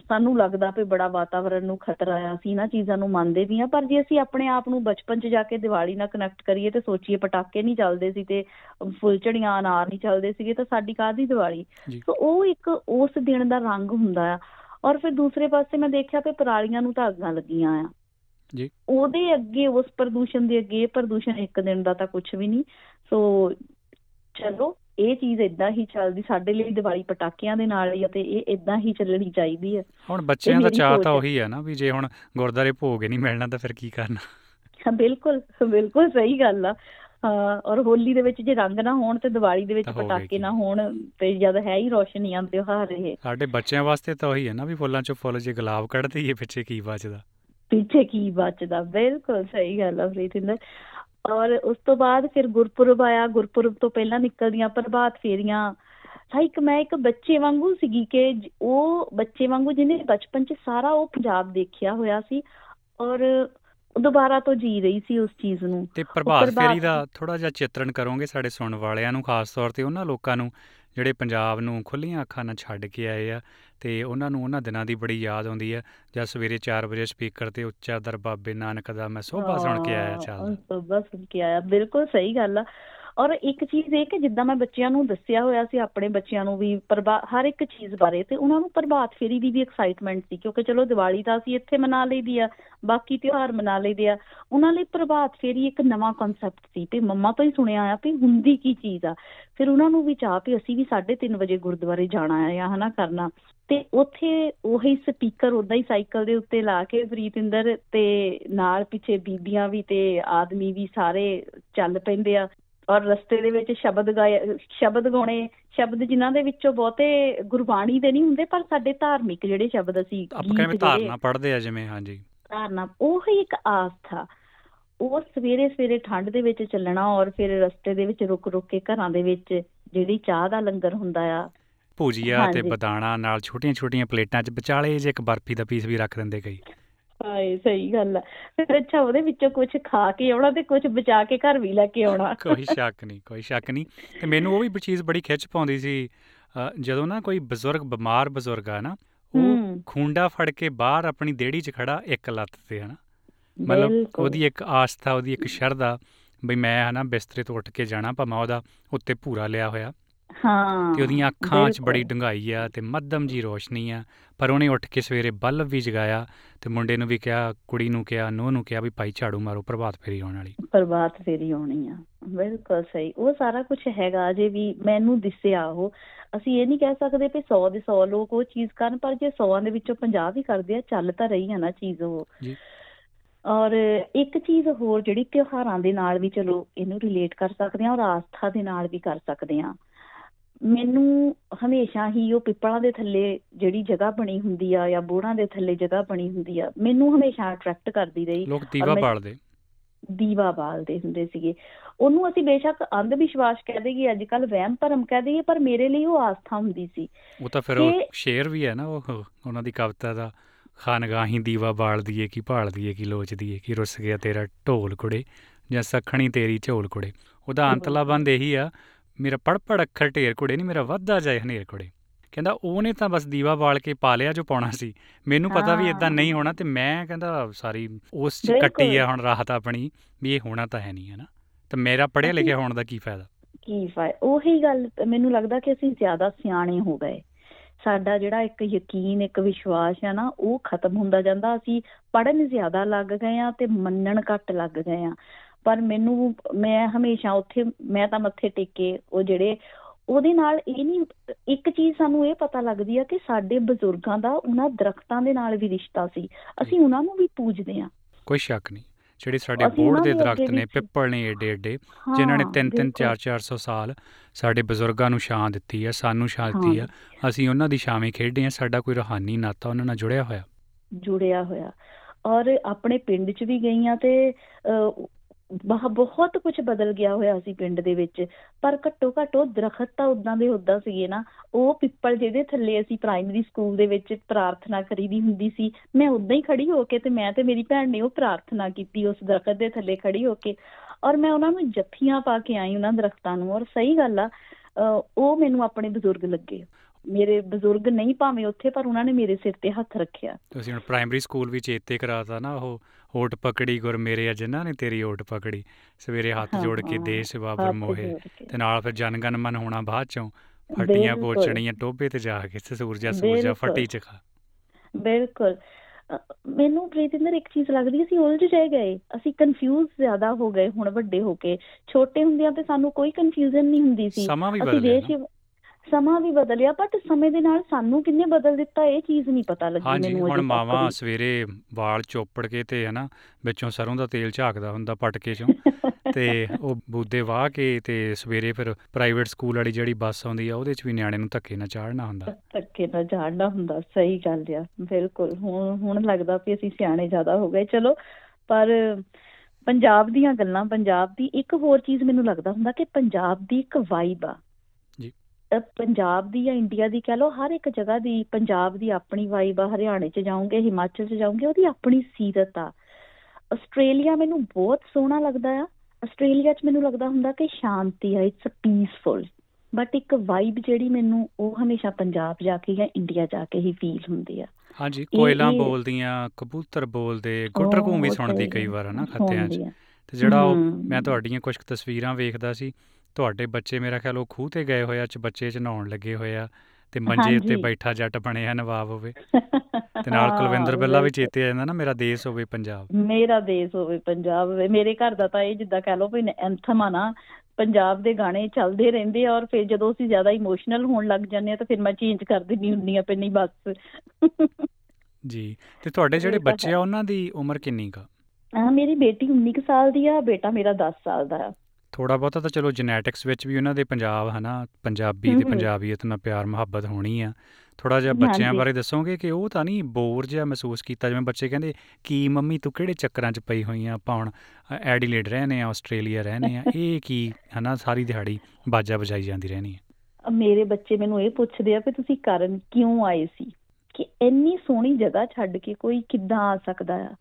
ਸਾਨੂੰ ਲੱਗਦਾ ਵੀ ਬੜਾ ਵਾਤਾਵਰਣ ਨੂੰ ਖਤਰਾ ਆ ਅਸੀਂ ਇਹਨਾਂ ਚੀਜ਼ਾਂ ਨੂੰ ਮੰਨਦੇ ਵੀ ਆ ਪਰ ਜੇ ਅਸੀਂ ਆਪਣੇ ਆਪ ਨੂੰ ਬਚਪਨ 'ਚ ਜਾ ਕੇ ਦੀਵਾਲੀ ਨਾਲ ਕਨੈਕਟ ਕਰੀਏ ਤੇ ਸੋਚੀਏ ਪਟਾਕੇ ਨਹੀਂ ਚੱਲਦੇ ਸੀ ਤੇ ਫੁੱਲਝੜੀਆਂ ਅਨਾਰ ਨਹੀਂ ਚੱਲਦੇ ਸੀਗੇ ਤਾਂ ਸਾਡੀ ਕਾਹਦੀ ਦੀਵਾਲੀ। ਸੋ ਉਹ ਇੱਕ ਉਸ ਦਿਨ ਦਾ ਰੰਗ ਹੁੰਦਾ ਆ ਔਰ ਫਿਰ ਦੂਸਰੇ ਪਾਸੇ ਮੈਂ ਦੇਖਿਆ ਕਿ ਪਰਾਲੀਆਂ ਨੂੰ ਤਾਂ ਅੱਗਾਂ ਲੱਗੀਆਂ ਆ ਜੀ। ਉਹਦੇ ਅੱਗੇ ਉਸ ਪ੍ਰਦੂਸ਼ਣ ਦੇ ਅੱਗੇ ਪ੍ਰਦੂਸ਼ਣ ਇੱਕ ਦਿਨ ਦਾ ਤਾਂ ਕੁਝ ਵੀ ਨਹੀਂ ਸੋ ਚਲੋ ਇਹ ਚੀਜ਼ ਇਦਾਂ ਹੀ ਚੱਲਦੀ ਸਾਡੇ ਲਈ ਦੀਵਾਲੀ ਪਟਾਕਿਆਂ ਦੇ ਨਾਲ ਹੀ ਆ ਤੇ ਇਹ ਇਦਾਂ ਹੀ ਚੱਲਣੀ ਚਾਹੀਦੀ ਹੈ ਹੁਣ ਬੱਚਿਆਂ ਦਾ ਚਾਹ ਤਾਂ ਹੈ। ਉਹੀ ਹੈ ਨਾ ਵੀ ਜੇ ਹੁਣ ਗੁਰਦਾਰੇ ਭੋਗ ਹੀ ਨਹੀਂ ਮਿਲਣਾ ਤਾਂ ਫਿਰ ਕੀ ਕਰਨਾ? ਹਾਂ ਬਿਲਕੁਲ ਬਿਲਕੁਲ ਸਹੀ ਗੱਲ ਆ। ਹਾਂ ਔਰ ਹੋਲੀ ਦੇ ਵਿੱਚ ਜੇ ਰੰਗ ਨਾ ਹੋਣ ਤੇ ਦੀਵਾਲੀ ਦੇ ਵਿੱਚ ਪਟਾਕੇ। ਨਾ ਹੋਣ ਤੇ ਜਦ ਹੈ ਹੀ ਰੋਸ਼ਨੀਆਂ ਤਿਉਹਾਰ ਇਹ। ਸਾਡੇ ਬੱਚਿਆਂ ਵਾਸਤੇ ਤਾਂ ਉਹੀ ਹੈ ਨਾ ਵੀ ਫੁੱਲਾਂ ਚੋਂ ਫੁੱਲ ਜੇ ਗੁਲਾਬ ਕੱਢ ਦਈਏ ਪਿੱਛੇ ਕੀ ਬਚਦਾ? ਪਿੱਛੇ ਕੀ ਬਚਦਾ? ਬਿਲਕੁਲ ਸਹੀ ਗੱਲ ਆ ਪ੍ਰੀਤਿੰਦਰ। ਔਰ ਉਸ ਤੋਂ ਬਾਅਦ ਫਿਰ ਗੁਰਪੁਰਬ ਆਇਆ ਗੁਰਪੁਰਬ ਤੋਂ ਪਹਿਲਾਂ ਨਿਕਲਦੀਆਂ ਪ੍ਰਭਾਤ ਫੇਰੀਆਂ। ਇੱਕ ਮੈਂ ਇੱਕ ਬੱਚੇ ਵਾਂਗੂ ਸੀਗੀ ਕਿ ਉਹ ਬੱਚੇ ਵਾਂਗੂ ਜਿਹਨੇ ਬਚਪਨ 'ਚ ਸਾਰਾ ਉਹ ਪੰਜਾਬ ਦੇਖਿਆ ਹੋਇਆ ਸੀ ਔਰ ਦੁਬਾਰਾ ਤੋਂ ਜੀ ਰਹੀ ਸੀ ਉਸ ਚੀਜ਼ ਨੂੰ। ਤੇ ਪ੍ਰਭਾਤ ਪ੍ਰਭਾਤ ਫੇਰੀ ਦਾ ਥੋੜਾ ਜਿਹਾ ਚਿੱਤਰਣ ਕਰੋਗੇ ਸਾਡੇ ਸੁਣਨ ਵਾਲਿਆਂ ਨੂੰ ਖਾਸ ਤੌਰ ਤੇ ਉਹਨਾਂ ਲੋਕਾਂ ਨੂੰ ਜਿਹੜੇ ਪੰਜਾਬ ਨੂੰ ਖੁੱਲੀਆਂ ਅੱਖਾਂ ਨਾਲ ਛੱਡ ਕੇ ਆਏ ਆ। ਤੇ ਉਹਨਾਂ ਨੂੰ ਉਹਨਾਂ ਦਿਨਾਂ ਦੀ ਬੜੀ ਯਾਦ ਆਉਂਦੀ ਹੈ। ਜਦ ਸਵੇਰੇ 4 ਵਜੇ ਸਪੀਕਰ ਤੇ ਉੱਚਾ ਦਰ ਬਾਬੇ ਨਾਨਕ ਦਾ ਮੈਂ ਸੋਭਾ ਸੁਣ ਕੇ ਆਇਆ ਚੱਲਦਾ ਸੋਭਾ ਸੁਣ ਕੇ ਆਇਆ। ਬਿਲਕੁਲ ਸਹੀ ਗੱਲ ਆ। ਔਰ ਇੱਕ ਚੀਜ਼ ਇਹ ਕਿ ਜਿੱਦਾਂ ਮੈਂ ਬੱਚਿਆਂ ਨੂੰ ਦੱਸਿਆ ਹੋਇਆ ਸੀ, ਆਪਣੇ ਬੱਚਿਆਂ ਨੂੰ ਵੀ ਪ੍ਰਭਾ ਹਰ ਇੱਕ ਚੀਜ਼ ਬਾਰੇ ਤੇ ਉਹਨਾਂ ਨੂੰ ਪ੍ਰਭਾਤ ਫੇਰੀ ਦੀ ਵੀ ਐਕਸਾਈਟਮੈਂਟ ਸੀ ਕਿਉਂਕਿ ਚਲੋ ਦੀਵਾਲੀ ਤਾਂ ਅਸੀਂ ਇੱਥੇ ਮਨਾ ਲਈਦੀ ਆ, ਬਾਕੀ ਤਿਉਹਾਰ ਮਨਾ ਲਈਦੇ ਆ, ਉਹਨਾਂ ਲਈ ਪ੍ਰਭਾਤ ਫੇਰੀ ਇੱਕ ਨਵਾਂ ਕਨਸੈਪਟ ਸੀ ਤੇ ਮੰਮਾ ਤੋਂ ਹੀ ਸੁਣਿਆ ਆ ਵੀ ਹੁੰਦੀ ਕੀ ਚੀਜ਼ ਆ, ਫਿਰ ਉਹਨਾਂ ਨੂੰ ਵੀ ਚਾਹ ਵੀ ਅਸੀਂ ਵੀ 3:30 ਵਜੇ ਗੁਰਦੁਆਰੇ ਜਾਣਾ ਆ ਹਨਾ ਕਰਨਾ, ਤੇ ਉੱਥੇ ਉਹੀ ਸਪੀਕਰ ਉਦਾਂ ਹੀ ਸਾਈਕਲ ਦੇ ਉੱਤੇ ਲਾ ਕੇ ਪ੍ਰੀਤਿੰਦਰ ਤੇ ਨਾਲ ਪਿੱਛੇ ਬੀਬੀਆਂ ਵੀ ਤੇ ਆਦਮੀ ਵੀ ਸਾਰੇ ਚੱਲ ਪੈਂਦੇ ਆ ਔਰ ਰਸਤੇ ਦੇ ਵਿੱਚ ਸ਼ਬਦ ਗਾਏ ਸ਼ਬਦ ਗਾਉਣੇ ਸ਼ਬਦ ਜਿਨ੍ਹਾਂ ਦੇ ਵਿੱਚੋਂ ਬਹੁਤੇ ਗੁਰਬਾਣੀ ਦੇ ਨਹੀਂ ਹੁੰਦੇ ਪਰ ਸਾਡੇ ਧਾਰਮਿਕ ਜਿਹੜੇ ਸ਼ਬਦ ਅਸੀਂ ਆਪਾਂ ਜਿਹੜੇ- ਧਾਰਨਾ ਪੜ੍ਹਦੇ ਆ ਜਿਵੇਂ ਹਾਂਜੀ। ਧਾਰਨਾ ਉਹ ਹੀ ਇੱਕ ਆਸਥਾ ਉਹ ਸਵੇਰੇ ਸਵੇਰੇ ਠੰਡ ਦੇ ਵਿੱਚ ਚੱਲਣਾ ਔਰ ਫਿਰ ਰਸਤੇ ਦੇ ਵਿੱਚ ਰੁਕ ਰੁਕ ਕੇ ਘਰਾਂ ਦੇ ਵਿੱਚ ਜਿਹੜੀ ਚਾਹ ਦਾ ਲੰਗਰ ਹੁੰਦਾ ਆ। ਭੁਜੀਆ ਤੇ। ਬਦਾਣਾ ਨਾਲ ਛੋਟੀਆਂ-ਛੋਟੀਆਂ ਪਲੇਟਾਂ 'ਚ ਵਿਚਾਲੇ ਜੇ ਇੱਕ ਬਰਫੀ ਦਾ ਪੀਸ ਵੀ ਰੱਖ ਦਿੰਦੇ ਕਈ। ਹਾਏ ਸਹੀ ਗੱਲ ਆ। ਫਿਰ ਅੱਛਾ ਉਹਦੇ ਵਿੱਚੋਂ ਕੁਝ ਖਾ ਕੇ ਆਉਣਾ ਤੇ ਕੁਝ ਬਚਾ ਕੇ ਘਰ ਵੀ ਲੈ ਕੇ ਆਉਣਾ। ਕੋਈ ਸ਼ੱਕ ਨਹੀਂ ਕੋਈ ਸ਼ੱਕ ਨਹੀਂ। ਤੇ ਮੈਨੂੰ ਉਹ ਵੀ ਚੀਜ਼ ਬੜੀ ਖਿੱਚ ਪਾਉਂਦੀ ਸੀ ਜਦੋਂ ਨਾ ਕੋਈ ਬਜ਼ੁਰਗ ਬਿਮਾਰ ਬਜ਼ੁਰਗ ਆ ਨਾ ਉਹ। ਖੁੰਡਾ ਫੜ ਕੇ ਬਾਹਰ ਆਪਣੀ ਦੇੜੀ 'ਚ ਖੜਾ ਇੱਕ ਲੱਤ ਤੇ ਹਨਾ। ਮਤਲਬ। ਉਹਦੀ ਇੱਕ ਆਸਥਾ ਉਹਦੀ ਇੱਕ ਸ਼ਰਧਾ ਬਈ ਮੈਂ ਹਨਾ ਬਿਸਤਰੇ ਤੋਂ ਉੱਠ ਕੇ ਜਾਣਾ ਭਾਵੇਂ ਉਹਦਾ ਉੱਤੇ ਭੂਰਾ ਲਿਆ ਹੋਇਆ। ਹਾਂ ਤੇ ਉਹਦੀਆਂ ਅੱਖਾਂ 'ਚ ਬੜੀ। ਡੂੰਘਾਈ ਆ ਤੇ ਮੱਧਮ ਜੀ ਰੋਸ਼ਨੀ ਆ। ਪਰ ਉਹਨੇ ਉੱਠ ਕੇ ਸਵੇਰੇ ਬਲਬ ਵੀ ਜਗਾਇਆ ਤੇ ਮੁੰਡੇ ਨੂੰ ਵੀ ਕਿਹਾ ਕੁੜੀ ਨੂੰ ਕਿਹਾ ਨੂੰਹ ਨੂੰ ਕਿਹਾ ਵੀ ਭਾਈ ਝਾੜੂ ਮਾਰੋ ਪ੍ਰਭਾਤ ਫੇਰੀ ਆਉਣ ਵਾਲੀ। ਪ੍ਰਭਾਤ ਫੇਰੀ ਆਉਣੀ ਆ। ਬਿਲਕੁਲ ਸਹੀ। ਉਹ ਸਾਰਾ ਕੁਝ ਹੈਗਾ ਜੇ ਵੀ ਮੈਨੂੰ ਦਿਸਿਆ ਉਹ। ਅਸੀਂ ਇਹ ਨਹੀਂ ਕਹਿ ਸਕਦੇ ਵੀ 100 ਦੇ 100 ਲੋਕ ਉਹ ਚੀਜ਼ ਕਰਨ ਪਰ ਜੇ 100 ਦੇ ਵਿੱਚੋਂ 50 ਵੀ ਕਰਦੇ ਆ ਚੱਲ ਤਾਂ ਰਹੀ ਆ ਨਾ ਚੀਜ਼ ਉਹ। ਜੀ। ਔਰ ਇੱਕ ਚੀਜ਼ ਹੋਰ ਜਿਹੜੀ ਤਿਉਹਾਰਾਂ ਦੇ ਨਾਲ ਵੀ ਚਲੋ ਇਹਨੂੰ ਰਿਲੇਟ ਕਰ ਸਕਦੇ ਆ ਔਰ ਆਸਥਾ ਦੇ ਨਾਲ ਵੀ ਕਰ ਸਕਦੇ ਆ। ਮੈਨੂੰ ਹਮੇਸ਼ਾ ਹੀ ਉਹ ਪਿੱਪਲਾਂ ਦੇ ਥੱਲੇ ਜਿਹੜੀ ਜਗ੍ਹਾ ਬਣੀ ਹੁੰਦੀ ਆ ਜਾਂ ਬੋੜਾਂ ਦੇ ਥੱਲੇ ਜਗ੍ਹਾ ਬਣੀ ਹੁੰਦੀ ਆ ਮੈਨੂੰ ਹਮੇਸ਼ਾ ਅਟਰੈਕਟ ਕਰਦੀ ਰਹੀ ਲੋਕ ਦੀਵਾ ਬਾਲਦੇ। ਦੀਵਾ ਬਾਲਦੇ ਹੁੰਦੇ ਸੀਗੇ। ਉਹਨੂੰ ਅਸੀਂ ਬੇਸ਼ੱਕ ਅੰਧ ਵਿਸ਼ਵਾਸ ਕਹਿ ਦੇਈਏ ਅੱਜ ਕੱਲ ਵਹਿਮ ਭਰਮ ਕਹਿ ਦੇਈਏ ਪਰ ਮੇਰੇ ਲਈ ਉਹ ਆਸਥਾ ਹੁੰਦੀ ਸੀ। ਉਹ ਤਾਂ ਫਿਰ ਉਹ ਸ਼ੇਰ ਵੀ ਹੈ ਨਾ ਉਹ ਉਹਨਾਂ ਦੀ ਕਵਿਤਾ ਦਾ ਖਾਨਗਾਹੀ ਦੀਵਾ ਬਾਲ ਦੀਏ ਕੀ ਭਾਲ ਦੀਏ ਕੀ ਲੋਚ ਦੀਏ ਕੀ ਰੁੱਸ ਗਿਆ ਤੇਰਾ ਢੋਲ ਕੁੜੇ ਜਾਂ ਸਖਣੀ ਤੇਰੀ ਝੋਲ ਕੁੜੇ। ਉਹਦਾ ਅੰਤਲਾ ਬੰਦ ਇਹੀ ਆ ਮੇਰਾ ਪੜ ਪੜ ਅੱਖਰ ਢੇਰ ਕੁੜੇ ਨਹੀਂ ਮੇਰਾ ਵੱਧਦਾ ਜਾਏ ਹਨੇਰ ਕੁੜੇ। ਕਹਿੰਦਾ ਉਹਨੇ ਤਾਂ ਬਸ ਦੀਵਾ ਬਾਲ ਕੇ ਪਾ ਲਿਆ ਜੋ ਪਾਉਣਾ ਸੀ। ਮੈਨੂੰ ਪਤਾ ਵੀ ਇਦਾਂ। ਨਹੀਂ ਹੋਣਾ ਤੇ ਮੈਂ ਕਹਿੰਦਾ ਸਾਰੀ ਉਸ ਚ। ਕੱਟੀ ਆ ਹੁਣ ਰਾਹਤ ਆਪਣੀ ਵੀ ਇਹ ਹੋਣਾ ਤਾਂ ਹੈ ਨਹੀਂ ਹੈ ਨਾ ਤੇ ਮੇਰਾ ਪੜਿਆ ਲਿਖਿਆ ਹੋਣ ਦਾ ਕੀ ਫਾਇਦਾ? ਕੀ ਫਾਇ ਉਹੀ ਗੱਲ ਮੈਨੂੰ ਲੱਗਦਾ ਕਿ ਅਸੀਂ ਜ਼ਿਆਦਾ ਸਿਆਣੇ ਹੋ ਗਏ। ਸਾਡਾ ਜਿਹੜਾ ਇੱਕ ਯਕੀਨ ਇੱਕ ਵਿਸ਼ਵਾਸ ਹੈ ਨਾ ਉਹ ਖਤਮ ਹੁੰਦਾ ਜਾਂਦਾ। ਅਸੀਂ ਪੜਨ ਜ਼ਿਆਦਾ ਲੱਗ ਗਏ ਆ ਤੇ ਮੰਨਣ ਘੱਟ ਲੱਗ ਗਏ ਆ। ਪਰ ਮੈਨੂੰ ਮੈਂ ਹਮੇਸ਼ਾ ਉੱਥੇ ਮੈਂ ਤਾਂ ਮੱਥੇ ਟੇਕੇ ਉਹ ਜਿਹੜੇ ਉਹਦੇ ਨਾਲ ਇਹ ਨਹੀਂ ਇੱਕ ਚੀਜ਼ ਸਾਨੂੰ ਇਹ ਪਤਾ ਲੱਗਦੀ ਆ ਕਿ ਸਾਡੇ ਬਜ਼ੁਰਗਾਂ ਦਾ ਉਹਨਾਂ ਦਰਖਤਾਂ ਦੇ ਨਾਲ ਵੀ ਰਿਸ਼ਤਾ ਸੀ। ਅਸੀਂ ਉਹਨਾਂ ਨੂੰ ਵੀ ਪੂਜਦੇ ਆ ਕੋਈ ਸ਼ੱਕ ਨਹੀਂ। ਜਿਹੜੇ ਸਾਡੇ ਉਹਨਾਂ ਦੇ ਦਰਖਤ ਨੇ ਪਿੱਪਲ ਨੇ ਏਡੇ ਏਡੇ ਜਿਨ੍ਹਾਂ ਨੇ ਹਾਂ, 3 3 ਬਿਲਕੁਲ। 4 400 ਸਾਲ ਸਾਡੇ ਬਜ਼ੁਰਗਾਂ ਨੂੰ ਛਾਂ ਦਿੱਤੀ ਆ ਸਾਨੂੰ ਛਾਂ ਦਿੱਤੀ ਆ। ਅਸੀਂ ਉਹਨਾਂ ਦੀ ਛਾਵੇਂ ਖੇਡੇ ਆ ਸਾਡਾ ਕੋਈ ਰੂਹਾਨੀ ਨਾਤਾ ਉਹਨਾਂ ਨਾਲ ਜੁੜਿਆ ਹੋਇਆ। ਜੁੜਿਆ ਹੋਇਆ। ਔਰ ਆਪਣੇ ਪਿੰਡ 'ਚ ਵੀ ਗਈਆਂ ਤੇ ਬਾਹ ਬਹੁਤ ਕੁਝ ਬਦਲ ਗਿਆ ਹੋਇਆ ਸੀ ਪਿੰਡ ਦੇ ਵਿੱਚ, ਪਰ ਘੱਟੋ ਘੱਟ ਉਹ ਦਰਖਤ ਤਾਂ ਉਦਾਂ ਦੇ ਉਦਾਂ ਸੀਗੇ ਨਾ, ਉਹ ਪਿੱਪਲ ਜਿਹਦੇ ਥੱਲੇ ਅਸੀਂ ਪ੍ਰਾਇਮਰੀ ਸਕੂਲ ਦੇ ਵਿੱਚ ਪ੍ਰਾਰਥਨਾ ਕਰੀਦੀ ਹੁੰਦੀ ਸੀ, ਮੈਂ ਉਦਾਂ ਹੀ ਖੜੀ ਹੋ ਕੇ ਤੇ ਮੈਂ ਤੇ ਮੇਰੀ ਭੈਣ ਨੇ ਉਹ ਪ੍ਰਾਰਥਨਾ ਕੀਤੀ ਉਸ ਦਰਖਤ ਦੇ ਥੱਲੇ ਖੜੀ ਹੋ ਕੇ, ਔਰ ਮੈਂ ਉਹਨਾਂ ਨੂੰ ਜੱਫੀਆਂ ਪਾ ਕੇ ਆਈ ਉਹਨਾਂ ਦਰਖਤਾਂ ਨੂੰ, ਔਰ ਸਹੀ ਗੱਲ ਆ ਉਹ ਮੈਨੂੰ ਆਪਣੇ ਬਜ਼ੁਰਗ ਲੱਗੇ। ਮੇਰੇ ਬਜ਼ੁਰਗ ਨਹੀਂ ਭਾਵੇਂ ਉੱਥੇ ਪਰ ਉਹਨਾਂ ਨੇ ਮੇਰੇ ਸਿਰ ਤੇ ਹੱਥ ਰੱਖਿਆ। ਤੁਸੀਂ ਹੁਣ ਪ੍ਰਾਇਮਰੀ ਸਕੂਲ ਵਿੱਚ ਚੇਤੇ ਕਰਾਤਾ ਨਾ ਉਹ ਓਟ ਪਕੜੀ ਗੁਰ ਮੇਰੇ ਜਿਨ੍ਹਾਂ ਨੇ ਤੇਰੀ ਓਟ ਪਕੜੀ। ਸਵੇਰੇ ਹੱਥ ਜੋੜ ਕੇ ਦੇਸ਼ ਬਾਬਰ ਮੋਹੇ ਤੇ ਨਾਲ ਫਿਰ ਜਨਗਨ ਮਨ ਹੋਣਾ ਬਾਅਦ ਚੋਂ ਫੱਟੀਆਂ ਪੋਚਣੀਆਂ ਟੋਬੇ ਤੇ ਜਾ ਕੇ ਸੂਰਜਾ ਸੂਰਜਾ ਫੱਟੀ ਚ ਖਾ। ਬਿਲਕੁਲ। ਮੈਨੂੰ ਪ੍ਰੀਤਿੰਦਰ ਇੱਕ ਚੀਜ਼ ਲੱਗਦੀ ਸੀ ਉਲਝ ਜਾਏ ਗਏ। ਅਸੀਂ ਕਨਫਿਊਜ਼ ਜ਼ਿਆਦਾ ਹੋ ਗਏ ਹੁਣ ਵੱਡੇ ਹੋ ਕੇ। ਛੋਟੇ ਹੁੰਦਿਆਂ ਤੇ ਸਾਨੂੰ ਕੋਈ ਕਨਫਿਊਜ਼ਨ ਨਹੀਂ ਹੁੰਦੀ ਸੀ। ਅਸੀਂ ਦੇਸ਼ ਸਮਾਂ ਵੀ ਬਦਲਿਆ ਬਟ ਸਮੇਂ ਦੇ ਨਾਲ ਸਾਨੂੰ ਕਿੰਨੇ ਬਦਲ ਦਿੱਤਾ ਇਹ ਚੀਜ਼ ਨਹੀਂ ਪਤਾ ਲੱਗੀ ਮੈਨੂੰ ਹਾਂਜੀ ਹੁਣ ਮਾਵਾ ਸਵੇਰੇ ਵਾਲ ਚੋਪੜ ਕੇ ਤੇ ਹਨਾ ਵਿੱਚੋਂ ਸਰੋਂ ਦਾ ਤੇਲ ਝਾਕਦਾ ਹੁੰਦਾ ਪਟਕੇ ਚੋਂ [LAUGHS] ਤੇ ਉਹ ਬੂਦੇ ਵਾਹ ਕੇ ਤੇ ਸਵੇਰੇ ਫਿਰ ਪ੍ਰਾਈਵੇਟ ਸਕੂਲ ਵਾਲੀ ਜਿਹੜੀ ਬੱਸ ਆਉਂਦੀ ਆ ਉਹਦੇ 'ਚ ਵੀ ਨਿਆਣੇ ਨੂੰ ਧੱਕੇ ਨਾਲ ਚਾੜਨਾ ਹੁੰਦਾ। ਧੱਕੇ ਨਾਲ ਚਾੜਨਾ ਹੁੰਦਾ ਸਹੀ ਗੱਲ ਆ ਬਿਲਕੁਲ ਹੁਣ ਹੁਣ ਲੱਗਦਾ ਵੀ ਅਸੀਂ ਸਿਆਣੇ ਜ਼ਿਆਦਾ ਹੋ ਗਏ ਚਲੋ ਪਰ ਪੰਜਾਬ ਦੀਆਂ ਗੱਲਾਂ ਪੰਜਾਬ ਦੀ ਇੱਕ ਹੋਰ ਚੀਜ਼ ਮੈਨੂੰ ਲੱਗਦਾ ਹੁੰਦਾ ਕਿ ਪੰਜਾਬ ਦੀ ਇੱਕ ਵਾਈਬ ਆ। ਪੰਜਾਬ ਦੀ ਜਾਂ ਇੰਡੀਆ ਦੀ ਕਹ ਲਓ ਹਰ ਇੱਕ ਜਗ੍ਹਾ ਦੀ ਪੰਜਾਬ ਦੀ ਆਪਣੀ ਵਾਈਬ ਆ ਹਰਿਆਣੇ 'ਚ ਜਾਓਗੇ ਹਿਮਾਚਲ 'ਚ ਜਾਓਗੇ ਉਹਦੀ ਆਪਣੀ ਸੀਰਤ ਆ। ਆਸਟ੍ਰੇਲੀਆ ਮੈਨੂੰ ਬਹੁਤ ਸੋਹਣਾ ਲੱਗਦਾ ਆ। ਆਸਟ੍ਰੇਲੀਆ 'ਚ ਮੈਨੂੰ ਲੱਗਦਾ ਹੁੰਦਾ ਕਿ ਸ਼ਾਂਤੀ ਆ ਇਟਸ ਪੀਸਫੁਲ ਬਟ ਇੱਕ ਵਾਈਬ ਜਿਹੜੀ ਮੈਨੂੰ ਉਹ ਹਮੇਸ਼ਾ ਪੰਜਾਬ ਜਾ ਕੇ ਜਾਂ ਇੰਡੀਆ ਜਾ ਕੇ ਹੀ ਫੀਲ ਹੁੰਦੀ ਆ। ਹਾਂਜੀ ਕੋਇਲਾਂ ਬੋਲਦੀਆਂ ਕਬੂਤਰ ਬੋਲਦੇ ਗੁੱਟਰ ਵੀ ਸੁਣਦੀ ਕਈ ਵਾਰ ਨਾ ਖੱਤਿਆਂ 'ਚ। ਤੇ ਜਿਹੜਾ ਮੈਂ ਤੁਹਾਡੀਆਂ ਕੁਝ ਤਸਵੀਰਾਂ ਵੇਖਦਾ ਸੀ ਤੁਹਾਡੇ ਬੱਚੇ ਮੇਰਾ ਖਿਆਲ ਉਹ ਖੂਹ ਤੇ ਗਏ ਹੋਇਆ ਚ ਬੱਚੇ ਚ ਨਹਾਉਣ ਲੱਗੇ ਹੋਏ ਆ ਤੇ ਮੰਜੇ ਉੱਤੇ ਬੈਠਾ ਜੱਟ ਬਣਿਆ ਨਵਾਬ ਹੋਵੇ। ਤੇ ਨਾਲ ਕੁਲਵਿੰਦਰ ਬਿੱਲਾ ਵੀ ਚੇਤੇ ਆ ਜਾਂਦਾ ਨਾ ਮੇਰਾ ਦੇਸ਼ ਹੋਵੇ ਪੰਜਾਬ। ਮੇਰਾ ਦੇਸ਼ ਹੋਵੇ ਪੰਜਾਬ ਹੋਵੇ ਮੇਰੇ ਘਰ ਦਾ ਤਾਂ ਇਹ ਜਿੱਦਾਂ ਕਹ ਲਓ ਵੀ ਐਂਥਮ ਆ ਨਾ ਪੰਜਾਬ ਦੇ ਗਾਣੇ ਚੱਲਦੇ ਰਹਿੰਦੇ ਆ ਔਰ ਫਿਰ ਜਦੋਂ ਅਸੀਂ ਜ਼ਿਆਦਾ ਇਮੋਸ਼ਨਲ ਹੋਣ ਲੱਗ ਜਾਂਦੇ ਆ ਤਾਂ ਫਿਰ ਮੈਂ ਚੇਂਜ ਕਰ ਦਿੰਨੀ ਹੁੰਨੀ ਆ ਪੈਣੀ ਬਸ। ਜੀ ਤੇ ਤੁਹਾਡੇ ਜਿਹੜੇ ਬੱਚੇ ਆ ਉਹਨਾਂ ਦੀ ਉਮਰ ਕਿੰਨੀ ਕਾ ਹਾਂ ਮੇਰੀ ਬੇਟੀ 19 ਸਾਲ ਦੀ ਆ ਬੇਟਾ ਮੇਰਾ 10 ਸਾਲ ਦਾ ਆ। ਥੋੜਾ ਬਹੁਤਾ ਤਾਂ ਚਲੋ ਜੈਨੇਟਿਕਸ ਵਿੱਚ ਵੀ ਉਹਨਾਂ ਦੇ ਪੰਜਾਬ ਹਨਾ ਪੰਜਾਬੀ ਤੇ ਪੰਜਾਬੀਅਤ ਨਾਲ ਪਿਆਰ ਮੁਹੱਬਤ ਹੋਣੀ ਆ। ਥੋੜਾ ਜਿਹਾ ਬੱਚਿਆਂ ਬਾਰੇ ਦੱਸੋਗੇ ਕਿ ਉਹ ਤਾਂ ਨਹੀਂ ਬੋਰ ਜਿਹਾ ਮਹਿਸੂਸ ਕੀਤਾ ਜਿਵੇਂ ਬੱਚੇ ਕਹਿੰਦੇ ਕੀ ਮੰਮੀ ਤੂੰ ਕਿਹੜੇ ਚੱਕਰਾਂ 'ਚ ਪਈ ਹੋਈ ਆ? ਆਪਾਂ ਹੁਣ ਐਡੀਲੇਡ ਰਹਨੇ ਆ ਆਸਟ੍ਰੇਲੀਆ ਰਹਨੇ ਆ। ਇਹ ਕੀ ਹਨਾ ਸਾਰੀ ਦਿਹਾੜੀ ਬਾਜਾ ਵਜਾਈ ਜਾਂਦੀ ਰਹਿਣੀ ਆ? ਮੇਰੇ ਬੱਚੇ ਮੈਨੂੰ ਇਹ ਪੁੱਛਦੇ ਆ ਕਿ ਤੁਸੀਂ ਕਰਨ ਕਿਉਂ ਆਏ ਸੀ? ਕਿ ਇੰਨੀ ਸੋਹਣੀ ਜਗ੍ਹਾ ਛੱਡ ਕੇ ਕੋਈ ਕਿੱਦਾਂ ਆ ਸਕਦਾ ਆ?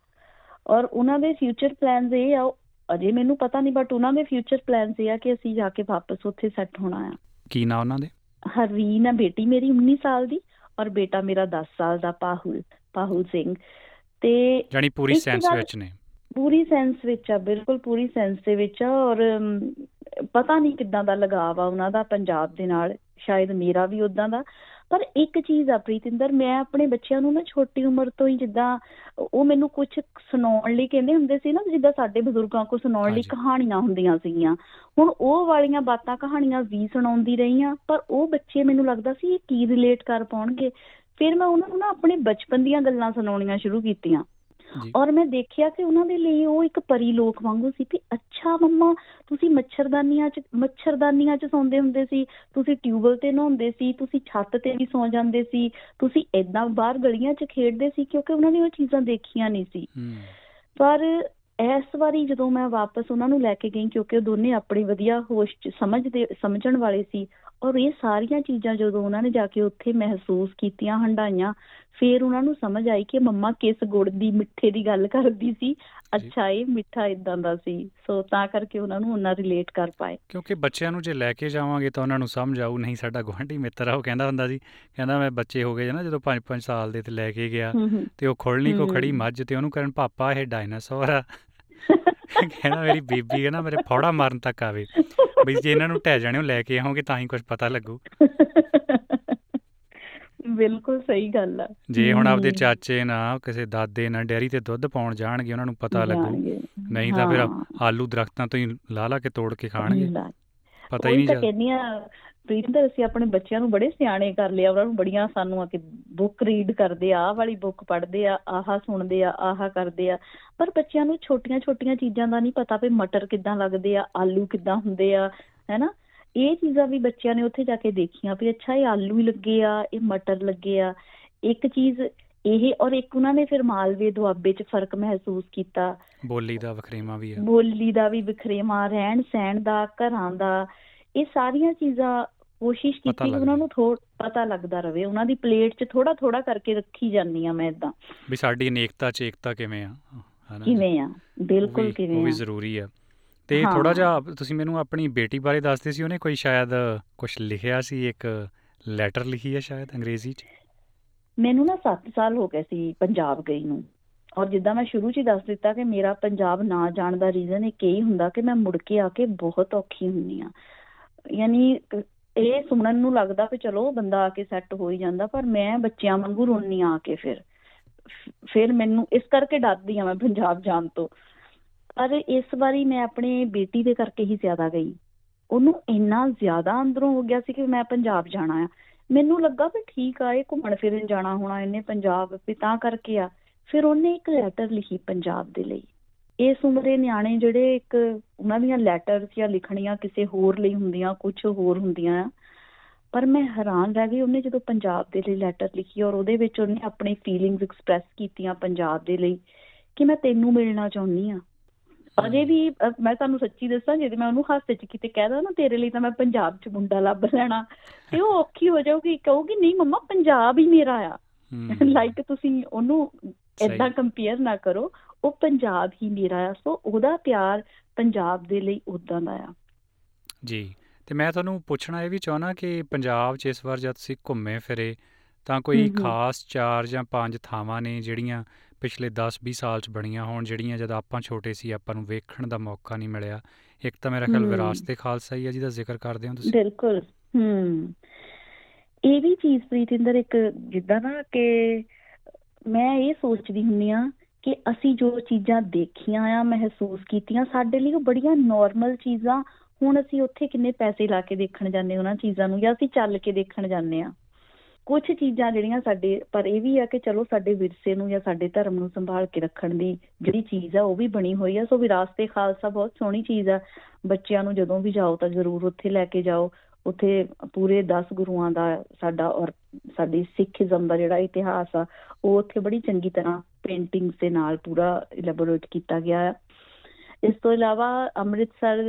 ਔਰ ਉਹਨਾਂ ਦੇ ਫਿਊਚਰ ਪਲਾਨਸ ਇਹ ਆ ਅਜੇ ਮੈਨੂੰ ਪਤਾ ਨਹੀਂ ਬਟ ਉਹਨਾਂ ਦੇ ਫਿਊਚਰ ਪਲਾਨਸ ਇਹ ਆ ਕਿ ਅਸੀਂ ਜਾ ਕੇ ਵਾਪਸ ਉੱਥੇ ਸੈੱਟ ਹੋਣਾ ਆ। ਕੀ ਨਾਂ ਉਹਨਾਂ ਦੇ? ਹਰਵੀਨ ਆ ਬੇਟੀ ਮੇਰੀ 19 ਸਾਲ ਦੀ ਔਰ ਬੇਟਾ ਮੇਰਾ 10 ਸਾਲ ਦਾ ਪਾਹੁਲ ਪਾਹੁਲ ਸਿੰਘ। ਤੇ ਜਾਨੀ ਪੂਰੀ ਸੈਂਸ ਵਿੱਚ ਨੇ। ਪੂਰੀ ਸੈਂਸ ਵਿੱਚ ਆ ਬਿਲਕੁਲ ਪੂਰੀ ਸੈਂਸ ਦੇ ਵਿੱਚ ਆ ਔਰ ਪਤਾ ਨਹੀਂ ਕਿੱਦਾਂ ਦਾ ਲਗਾਵ ਆ ਉਹਨਾਂ ਦਾ ਪੰਜਾਬ ਦੇ ਨਾਲ ਸ਼ਾਇਦ ਮੇਰਾ ਵੀ ਉਦਾਂ ਦਾ। ਪਰ ਇੱਕ ਚੀਜ਼ ਆ ਪ੍ਰੀਤਿੰਦਰ ਮੈਂ ਆਪਣੇ ਬੱਚਿਆਂ ਨੂੰ ਨਾ ਛੋਟੀ ਉਮਰ ਤੋਂ ਹੀ ਜਿੱਦਾਂ ਉਹ ਮੈਨੂੰ ਕੁਝ ਸੁਣਾਉਣ ਲਈ ਕਹਿੰਦੇ ਹੁੰਦੇ ਸੀ ਨਾ ਜਿੱਦਾਂ ਸਾਡੇ ਬਜ਼ੁਰਗਾਂ ਕੋ ਸੁਣਾਉਣ ਲਈ ਕਹਾਣੀਆਂ ਹੁੰਦੀਆਂ ਸੀਗੀਆਂ। ਹੁਣ ਉਹ ਵਾਲੀਆਂ ਬਾਤਾਂ ਕਹਾਣੀਆਂ ਵੀ ਸੁਣਾਉਂਦੀ ਰਹੀ ਆ ਪਰ ਉਹ ਬੱਚੇ ਮੈਨੂੰ ਲੱਗਦਾ ਸੀ ਇਹ ਕੀ ਰਿਲੇਟ ਕਰ ਪਾਉਣਗੇ। ਫਿਰ ਮੈਂ ਉਹਨਾਂ ਨੂੰ ਨਾ ਆਪਣੇ ਬਚਪਨ ਦੀਆਂ ਗੱਲਾਂ ਸੁਣਾਉਣੀਆਂ ਸ਼ੁਰੂ ਕੀਤੀਆਂ। ਔਰ ਮੈਂ ਦੇਖਿਆ ਕਿ ਉਹਨਾਂ ਦੇ ਲਈ ਉਹ ਇੱਕ ਪਰੀ ਲੋਕ ਵਾਂਗੂ ਸੀ ਕਿ ਅੱਛਾ ਮੰਮਾ ਤੁਸੀਂ ਮੱਛਰਦਾਨੀਆਂ 'ਚ ਮੱਛਰਦਾਨੀਆਂ 'ਚ ਸੌਂਦੇ ਹੁੰਦੇ ਸੀ ਤੁਸੀਂ ਟਿਊਬਲ ਤੇ ਨਹਾਉਂਦੇ ਸੀ ਤੁਸੀਂ ਛੱਤ ਤੇ ਵੀ ਸੌਂ ਜਾਂਦੇ ਸੀ ਤੁਸੀਂ ਇਦਾਂ ਬਾਹਰ ਗਲੀਆਂ 'ਚ ਖੇਡਦੇ ਸੀ ਕਿਉਂਕਿ ਉਹਨਾਂ ਨੇ ਉਹ ਚੀਜ਼ਾਂ ਦੇਖੀਆਂ ਨਹੀਂ ਸੀ। ਪਰ ਇਸ ਵਾਰੀ ਜਦੋਂ ਮੈਂ ਵਾਪਸ ਉਹਨਾਂ ਨੂੰ ਲੈ ਕੇ ਗਈ ਕਿਉਂਕਿ ਉਹ ਦੋਨੇ ਆਪਣੀ ਵਧੀਆ ਹੋਸ਼ ਚ ਸਮਝਦੇ ਸਮਝਣ ਵਾਲੇ ਸੀ ਔਰ ਇਹ ਸਾਰੀਆਂ ਚੀਜ਼ਾਂ ਜਦੋਂ ਉਹਨਾਂ ਨੇ ਜਾ ਕੇ ਉੱਥੇ ਮਹਿਸੂਸ ਕੀਤੀਆਂ ਹੰਡਾਈਆਂ ਫੇਰ ਉਹਨਾਂ ਨੂੰ ਸਮਝ ਆਈ ਕਿ ਮੰਮਾ ਕਿਸ ਗੁੜ ਦੀ ਮਿੱਠੇ ਦੀ ਗੱਲ ਕਰਦੀ ਸੀ। ਅੱਛਾ ਇਹ ਮਿੱਠਾ ਇਦਾਂ ਦਾ ਸੀ। ਸੋ ਤਾਂ ਕਰਕੇ ਉਹਨਾਂ ਨੂੰ ਉਹਨਾਂ ਰਿਲੇਟ ਕਰ ਪਾਏ। ਕਿਉਂਕਿ ਬੱਚਿਆਂ ਨੂੰ ਜੇ ਲੈ ਕੇ ਜਾਵਾਂਗੇ ਤਾਂ ਉਹਨਾਂ ਨੂੰ ਸਮਝ ਆਊ ਨਹੀਂ ਸਾਡਾ ਗਵਾਂਢੀ ਮਿੱਤਰ ਆ ਉਹ ਕਹਿੰਦਾ ਹੁੰਦਾ ਸੀ। ਕਹਿੰਦਾ ਮੈਂ ਬੱਚੇ ਹੋ ਗਏ ਨਾ ਜਦੋਂ 5-5 ਸਾਲ ਦੇ ਤੇ ਲੈ ਕੇ ਗਿਆ ਤੇ ਉਹ ਖੁਰਲੀ ਕੋ ਖੜੀ ਮੱਝ ਤੇ ਉਹਨੂੰ ਕਰਨ ਪਾਪਾ ਇਹ ਡਾਇਨਾਸੌਰ ਆ। [LAUGHS] ਕਹਿੰਦਾ ਮੇਰੀ ਬੀਬੀ ਹੈ ਨਾ ਮੇਰੇ ਫੌੜਾ ਮਾਰਨ ਤੱਕ ਆਵੇ। ਬਈ ਜੇ ਇਹਨਾਂ ਨੂੰ ਟਹਿ ਜਾਣਿਓ ਲੈ ਕੇ ਆਉਂਗੇ ਤਾਂ ਹੀ ਕੁਝ ਪਤਾ ਲੱਗੂ। [LAUGHS] ਬਿਲਕੁਲ ਸਹੀ ਗੱਲ ਆ। ਜੇ ਹੁਣ ਆਪਦੇ ਚਾਚੇ ਨਾ ਕਿਸੇ ਦਾਦੇ ਨਾਲ ਡੈਰੀ ਤੇ ਦੁੱਧ ਪਾਉਣ ਜਾਣਗੇ ਉਹਨਾਂ ਨੂੰ ਪਤਾ ਲੱਗੂ। ਨਹੀਂ ਤਾਂ ਫਿਰ ਆਲੂ ਦਰਖਤਾਂ ਤੋਂ ਹੀ ਲਾ ਲਾ ਕੇ ਤੋੜ ਕੇ ਖਾਣਗੇ। ਪਤਾ ਹੀ ਨਹੀਂ ਚੱਲਦਾ ਕਹਿੰਦੀਆਂ ਪ੍ਰੀਤਿੰਦਰ ਅਸੀਂ ਆਪਣੇ ਬੱਚਿਆਂ ਨੂੰ ਬੜੇ ਸਿਆਣੇ ਕਰ ਲਿਆ ਉਹਨਾਂ ਨੂੰ ਬੜੀਆਂ ਸਾਨੂੰ ਆ ਕਿ ਬੁੱਕ ਰੀਡ ਕਰਦੇ ਆ ਆਹ ਵਾਲੀ ਬੁੱਕ ਪੜ੍ਹਦੇ ਆ ਆਹਾ ਸੁਣਦੇ ਆ ਆਹਾ ਕਰਦੇ ਆ। ਪਰ ਬੱਚਿਆਂ ਨੂੰ ਛੋਟੀਆਂ-ਛੋਟੀਆਂ ਚੀਜ਼ਾਂ ਦਾ ਨਹੀਂ ਪਤਾ ਵੀ ਮਟਰ ਕਿੱਦਾਂ ਲੱਗਦੇ ਆ ਆਲੂ ਕਿੱਦਾਂ ਹੁੰਦੇ ਆ ਹੈਨਾ? ਇਹ ਚੀਜ਼ਾਂ ਵੀ ਬੱਚਿਆਂ ਨੇ ਉੱਥੇ ਜਾ ਕੇ ਦੇਖੀਆਂ ਵੀ ਅੱਛਾ ਇਹ ਆਲੂ ਲੱਗੇ ਆ ਇਹ ਮਟਰ ਲੱਗੇ ਆ। ਇੱਕ ਚੀਜ਼ ਇਹ ਔਰ ਇੱਕ ਉਹਨਾਂ ਨੇ ਫਿਰ ਮਾਲਵੇ ਦੁਆਬੇ 'ਚ ਫ਼ਰਕ ਮਹਿਸੂਸ ਕੀਤਾ। ਬੋਲੀ ਦਾ ਵਖਰੇਵਾ ਵੀ ਹੈ ਬੋਲੀ ਦਾ ਵੀ ਵਿਖਰੇਵਾ ਰਹਿਣ ਸਹਿਣ ਦਾ ਘਰਾਂ ਦਾ ਇਹ ਸਾਰੀਆਂ ਚੀਜ਼ਾਂ ਕੋਸ਼ਿਸ਼ ਕੀਤੀ। ਉਹਨਾਂ ਨੂੰ ਥੋੜਾ ਪਤਾ ਲੱਗਦਾ ਰਵੇ। ਉਹਨਾਂ ਦੀ ਪਲੇਟ 'ਚ ਥੋੜਾ ਥੋੜਾ ਕਰਕੇ ਰੱਖੀ ਜਾਂਦੀ ਆ ਮੈਂ ਇਦਾਂ ਵੀ ਸਾਡੀ ਅਨੇਕਤਾ ਚ ਏਕਤਾ ਕਿਵੇਂ ਆ? ਹਨਾ ਕਿਵੇਂ ਆ? ਬਿਲਕੁਲ ਕਿਵੇਂ ਉਹ ਵੀ ਆ? ਜ਼ਰੂਰੀ ਆ। ਤੇ। ਥੋੜਾ ਜਿਹਾ ਤੁਸੀਂ ਮੈਨੂੰ ਆਪਣੀ ਬੇਟੀ ਬਾਰੇ ਦੱਸਦੇ ਸੀ ਉਹਨੇ ਕੋਈ ਸ਼ਾਇਦ ਕੁਝ ਲਿਖਿਆ ਸੀ ਇੱਕ ਲੈਟਰ ਲਿਖੀ ਹੈ ਸ਼ਾਇਦ ਅੰਗਰੇਜ਼ੀ ਚ? ਮੈਨੂੰ ਨਾ 7 ਸਾਲ ਹੋ ਗਏ ਸੀ ਪੰਜਾਬ ਗਈ ਨੂੰ। ਔਰ ਜਿੱਦਾਂ ਮੈਂ ਸ਼ੁਰੂ 'ਚ ਹੀ ਦੱਸ ਦਿੱਤਾ ਕਿ ਮੇਰਾ ਪੰਜਾਬ ਨਾ ਜਾਣ ਦਾ ਰੀਜ਼ਨ ਇਹ ਹੁੰਦਾ ਕਿ ਮੈਂ ਮੁੜ ਕੇ ਆ ਕੇ ਬਹੁਤ ਔਖੀ ਹੁੰਨੀ ਆ ਯਾਨੀ ਕ- ਇਹ ਸੁਣਨ ਨੂੰ ਲੱਗਦਾ ਕਿ ਚਲੋ ਬੰਦਾ ਆ ਕੇ ਸੈੱਟ ਹੋ ਹੀ ਜਾਂਦਾ ਪਰ ਮੈਂ ਬੱਚਿਆਂ ਵਾਂਗੂ ਰੋਣੀ ਆ ਕੇ ਫਿਰ। ਫਿਰ ਮੈਨੂੰ ਇਸ ਕਰਕੇ ਡਰਦੀ ਆ ਮੈਂ ਪੰਜਾਬ ਜਾਣ ਤੋਂ। ਪਰ ਇਸ ਵਾਰੀ ਮੈਂ ਆਪਣੇ ਬੇਟੀ ਦੇ ਕਰਕੇ ਹੀ ਜ਼ਿਆਦਾ ਗਈ। ਉਹਨੂੰ ਇੰਨਾ ਜ਼ਿਆਦਾ ਅੰਦਰੋਂ ਹੋ ਗਿਆ ਸੀ ਕਿ ਮੈਂ ਪੰਜਾਬ ਜਾਣਾ ਆ। ਮੈਨੂੰ ਲੱਗਾ ਵੀ ਠੀਕ ਆ, ਇਹ ਘੁੰਮਣ ਫਿਰਨ ਜਾਣਾ ਹੋਣਾ, ਇਹਨੇ ਪੰਜਾਬ ਵੀ ਤਾਂ ਕਰਕੇ ਆ। ਫਿਰ ਉਹਨੇ ਇੱਕ ਲੈਟਰ ਲਿਖੀ ਪੰਜਾਬ ਦੇ ਲਈ। ਇਸ ਉਮਰੇ ਨਿਆਣੇ ਜਿਹੜੇ ਇੱਕ ਉਹਨਾਂ ਦੀਆਂ ਲੈਟਰਸ ਜਾਂ ਲਿਖਣੀਆਂ ਕਿਸੇ ਹੋਰ ਲਈ ਹੁੰਦੀਆਂ ਕੁਝ ਹੋਰ ਹੁੰਦੀਆਂ ਆ। ਪਰ ਮੈਂ ਹੈਰਾਨ ਰਹਿ ਗਈ, ਉਹਨੇ ਜਦੋਂ ਪੰਜਾਬ ਦੇ ਲਈ ਲੈਟਰ ਲਿਖੀ ਔਰ ਉਹਦੇ ਵਿੱਚ ਉਹਨੇ ਆਪਣੀ ਫੀਲਿੰਗਸ ਐਕਸਪ੍ਰੈਸ ਕੀਤੀਆਂ ਪੰਜਾਬ ਦੇ ਲਈ ਕਿ ਮੈਂ ਤੈਨੂੰ ਮਿਲਣਾ ਚਾਹੁੰਦੀ ਆ। ਅਜੇ ਵੀ ਮੈਂ ਤੁਹਾਨੂੰ ਸੱਚੀ ਦੱਸਾਂ ਜੇ ਮੈਂ ਉਹਨੂੰ ਹਾਸੇ 'ਚ ਕਿਤੇ ਕਹਿਦਾ ਨਾ ਤੇਰੇ ਲਈ ਤਾਂ ਮੈਂ ਪੰਜਾਬ 'ਚ ਮੁੰਡਾ ਲੱਭ ਲੈਣਾ। ਤੇ ਉਹ ਔਖੀ ਹੋ ਜਾਊਗੀ ਕਹੂਗੀ ਨਹੀਂ ਮੰਮਾ ਪੰਜਾਬ ਹੀ ਮੇਰਾ ਆ। ਲਾਈਕ ਤੁਸੀਂ ਉਹਨੂੰ। ਏਦਾਂ ਕੰਪੇਅਰ ਨਾ ਕਰੋ ਉਹ ਪੰਜਾਬ ਹੀ ਮੇਰਾ ਆ। ਸੋ ਉਹਦਾ ਪਿਆਰ ਪੰਜਾਬ ਦੇ ਲਈ ਉਦਾਂ ਦਾ ਆ। ਜੀ। ਤੇ ਮੈਂ ਤੁਹਾਨੂੰ ਪੁੱਛਣਾ ਇਹ ਵੀ ਚਾਹਣਾ ਕਿ ਪੰਜਾਬ 'ਚ ਇਸ ਵਾਰ ਜਦ ਤੁਸੀਂ ਘੁੰਮੇ ਫਿਰੇ ਤਾਂ ਕੋਈ। ਖਾਸ ਚਾਰ ਜਾਂ ਪੰਜ ਥਾਵਾਂ ਨੇ ਜਿਹੜੀਆਂ ਪਿਛਲੇ 10-20 ਸਾਲ 'ਚ ਬਣੀਆਂ ਹੋਣ ਜਿਹੜੀਆਂ ਜਦ ਆਪਾਂ ਛੋਟੇ ਸੀ ਆਪਾਂ ਨੂੰ ਵੇਖਣ ਦਾ ਮੌਕਾ ਨਹੀਂ ਮਿਲਿਆ। ਇੱਕ ਤਾਂ ਮੇਰਾ ਖਿਆਲ। ਵਿਰਾਸਤ ਖਾਲਸਾ ਹੀ ਹੈ ਜਿਹਦਾ ਜ਼ਿਕਰ ਕਰਦੇ ਹੋ ਤੁਸੀਂ? ਬਿਲਕੁਲ ਹੂੰ। ਇਹ ਵੀ ਚੀਜ਼ ਪ੍ਰੀਤਿੰਦਰ ਇੱਕ ਜਿੱਦਾਂ ਨਾ ਕਿ ਮੈਂ ਇਹ ਸੋਚਦੀ ਹੁੰਨੀ ਆ ਕਿ ਅਸੀਂ ਜੋ ਚੀਜ਼ਾਂ ਦੇਖੀਆਂ ਆ ਮਹਿਸੂਸ ਕੀਤੀਆਂ ਸਾਡੇ ਲਈ ਉਹ ਬੜੀਆਂ ਨਾਰਮਲ ਚੀਜ਼ਾਂ। ਹੁਣ ਅਸੀਂ ਉੱਥੇ ਕਿੰਨੇ ਪੈਸੇ ਲਾ ਕੇ ਦੇਖਣ ਜਾਂਦੇ ਉਹਨਾਂ ਚੀਜ਼ਾਂ ਨੂੰ ਜਾਂ ਅਸੀਂ ਚੱਲ ਕੇ ਦੇਖਣ ਜਾਂਦੇ ਆ ਕੁਝ ਚੀਜ਼ਾਂ ਜਿਹੜੀਆਂ ਸਾਡੇ, ਪਰ ਇਹ ਵੀ ਆ ਕਿ ਚਲੋ ਸਾਡੇ ਵਿਰਸੇ ਨੂੰ ਜਾਂ ਸਾਡੇ ਧਰਮ ਨੂੰ ਸੰਭਾਲ ਕੇ ਰੱਖਣ ਦੀ ਜਿਹੜੀ ਚੀਜ਼ ਆ, ਉਹ ਵੀ ਬਣੀ ਹੋਈ ਆ। ਸੋ ਵਿਰਾਸਤੇ ਖਾਲਸਾ, ਬਹੁਤ ਸੋਹਣੀ ਚੀਜ਼ ਆ। ਬੱਚਿਆਂ ਨੂੰ ਜਦੋਂ ਵੀ ਜਾਓ ਤਾਂ ਜ਼ਰੂਰ ਉੱਥੇ ਲੈ ਕੇ ਜਾਓ। ਉੱਥੇ ਪੂਰੇ 10 ਗੁਰੂਆਂ ਦਾ ਸਾਡਾ ਔਰ ਸਾਡੀ ਸਿੱਖੀਜ਼ਮ ਦਾ ਜਿਹੜਾ ਇਤਿਹਾਸ ਆ, ਉਹ ਉੱਥੇ ਬੜੀ ਚੰਗੀ ਤਰ੍ਹਾਂ ਪੇਂਟਿੰਗਸ ਦੇ ਨਾਲ ਪੂਰਾ ਇਲੈਬੋਰੇਟ ਕੀਤਾ ਗਿਆ ਆ। ਇਸ ਤੋਂ ਇਲਾਵਾ ਅੰਮ੍ਰਿਤਸਰ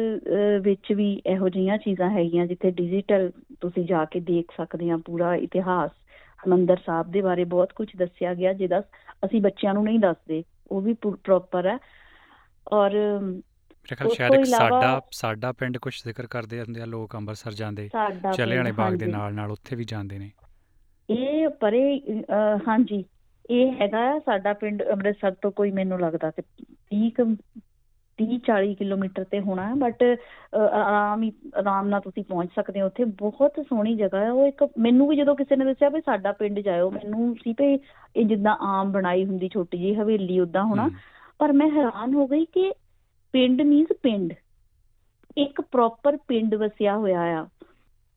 ਵਿੱਚ ਵੀ ਇਹੋ ਜਿਹੀਆਂ ਚੀਜ਼ਾਂ ਹੈਗੀਆਂ ਜਿੱਥੇ ਡਿਜੀਟਲ ਤੁਸੀਂ ਜਾ ਕੇ ਦੇਖ ਸਕਦੇ ਆ ਪੂਰਾ ਇਤਿਹਾਸ ਹਰਿਮੰਦਰ ਸਾਹਿਬ ਦੇ ਬਾਰੇ ਬਹੁਤ ਕੁਝ ਦੱਸਿਆ ਗਿਆ ਜਿਹਦਾ ਅਸੀਂ ਬੱਚਿਆਂ ਨੂੰ ਨਹੀਂ ਦੱਸਦੇ ਉਹ ਵੀ ਪ੍ਰੋਪਰ ਹੈ ਔਰ ਖਿਆਲ ਸ਼ਾਇਦ ਸਾਡਾ ਸਾਡਾ ਪਿੰਡ ਕੁਝ ਜ਼ਿਕਰ ਕਰਦੇ ਹੁੰਦੇ ਆ ਲੋਕ ਅੰਮ੍ਰਿਤਸਰ ਜਾਂਦੇ ਚੱਲੇ ਵਾਲੇ ਬਾਗ ਦੇ। ਨਾਲ ਨਾਲ ਉੱਥੇ ਵੀ ਜਾਂਦੇ ਨੇ ਇਹ ਪਰੇ ਹਾਂਜੀ ਇਹ ਹੈਗਾ ਸਾਡਾ ਪਿੰਡ ਅੰਮ੍ਰਿਤਸਰ ਤੋਂ ਕੋਈ ਮੈਨੂੰ ਲੱਗਦਾ ਕਿ 30 30 40 ਕਿਲੋਮੀਟਰ ਤੇ ਹੋਣਾ ਬਟ ਆਰਾਮ ਹੀ ਆਰਾਮ ਨਾਲ ਤੁਸੀਂ ਪਹੁੰਚ ਸਕਦੇ ਹੋ ਉੱਥੇ। ਬਹੁਤ ਸੋਹਣੀ ਜਗ੍ਹਾ ਹੈ। ਉਹ ਇੱਕ ਮੈਨੂੰ ਵੀ ਜਦੋਂ ਕਿਸੇ ਨੇ ਦੱਸਿਆ ਵੀ ਸਾਡਾ ਪਿੰਡ ਜਾਇਓ ਮੈਨੂੰ ਸੀ ਤੇ ਇਹ ਜਿੱਦਾਂ ਆਮ ਬਣਾਈ ਹੁੰਦੀ ਛੋਟੀ ਜਿਹੀ ਹਵੇਲੀ ਉਦਾਂ ਹੋਣਾ। ਪਰ ਮੈਂ ਹੈਰਾਨ ਹੋ ਗਈ ਕਿ ਪਿੰਡ ਮੀਨਸ ਪਿੰਡ। ਇੱਕ ਪ੍ਰੋਪਰ ਪਿੰਡ ਵਸਿਆ ਹੋਇਆ ਆ।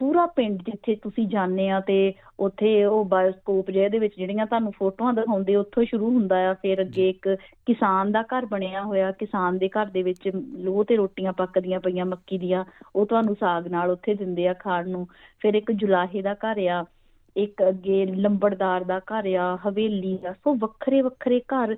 ਪੂਰਾ ਪਿੰਡ ਜਿੱਥੇ ਤੁਸੀਂ ਜਾਂਦੇ ਆ ਤੇ ਉੱਥੇ ਉਹ ਬਾਇਓਸਕੋਪ ਜਿਹੇ ਦੇ ਵਿੱਚ ਜਿਹੜੀਆਂ ਤੁਹਾਨੂੰ ਫੋਟੋਆਂ ਦਿਖਾਉਂਦੇ ਉੱਥੋਂ ਸ਼ੁਰੂ ਹੁੰਦਾ ਆ ਫਿਰ ਅੱਗੇ ਇੱਕ ਕਿਸਾਨ ਦਾ ਘਰ ਬਣਿਆ ਹੋਇਆ ਕਿਸਾਨ ਦੇ ਘਰ ਦੇ ਵਿੱਚ ਲੋਹ ਤੇ ਰੋਟੀਆਂ ਪੱਕਦੀਆਂ ਪਈਆਂ ਮੱਕੀ ਦੀਆਂ ਉਹ ਤੁਹਾਨੂੰ ਸਾਗ ਨਾਲ ਉੱਥੇ ਦਿੰਦੇ ਆ ਖਾਣ ਨੂੰ ਫਿਰ ਇੱਕ ਜੁਲਾਹੇ ਦਾ ਘਰ ਆ ਇੱਕ ਅੱਗੇ ਲੰਬੜਦਾਰ ਦਾ ਘਰ ਆ ਹਵੇਲੀ ਆ ਸੋ ਵੱਖਰੇ ਵੱਖਰੇ ਘਰ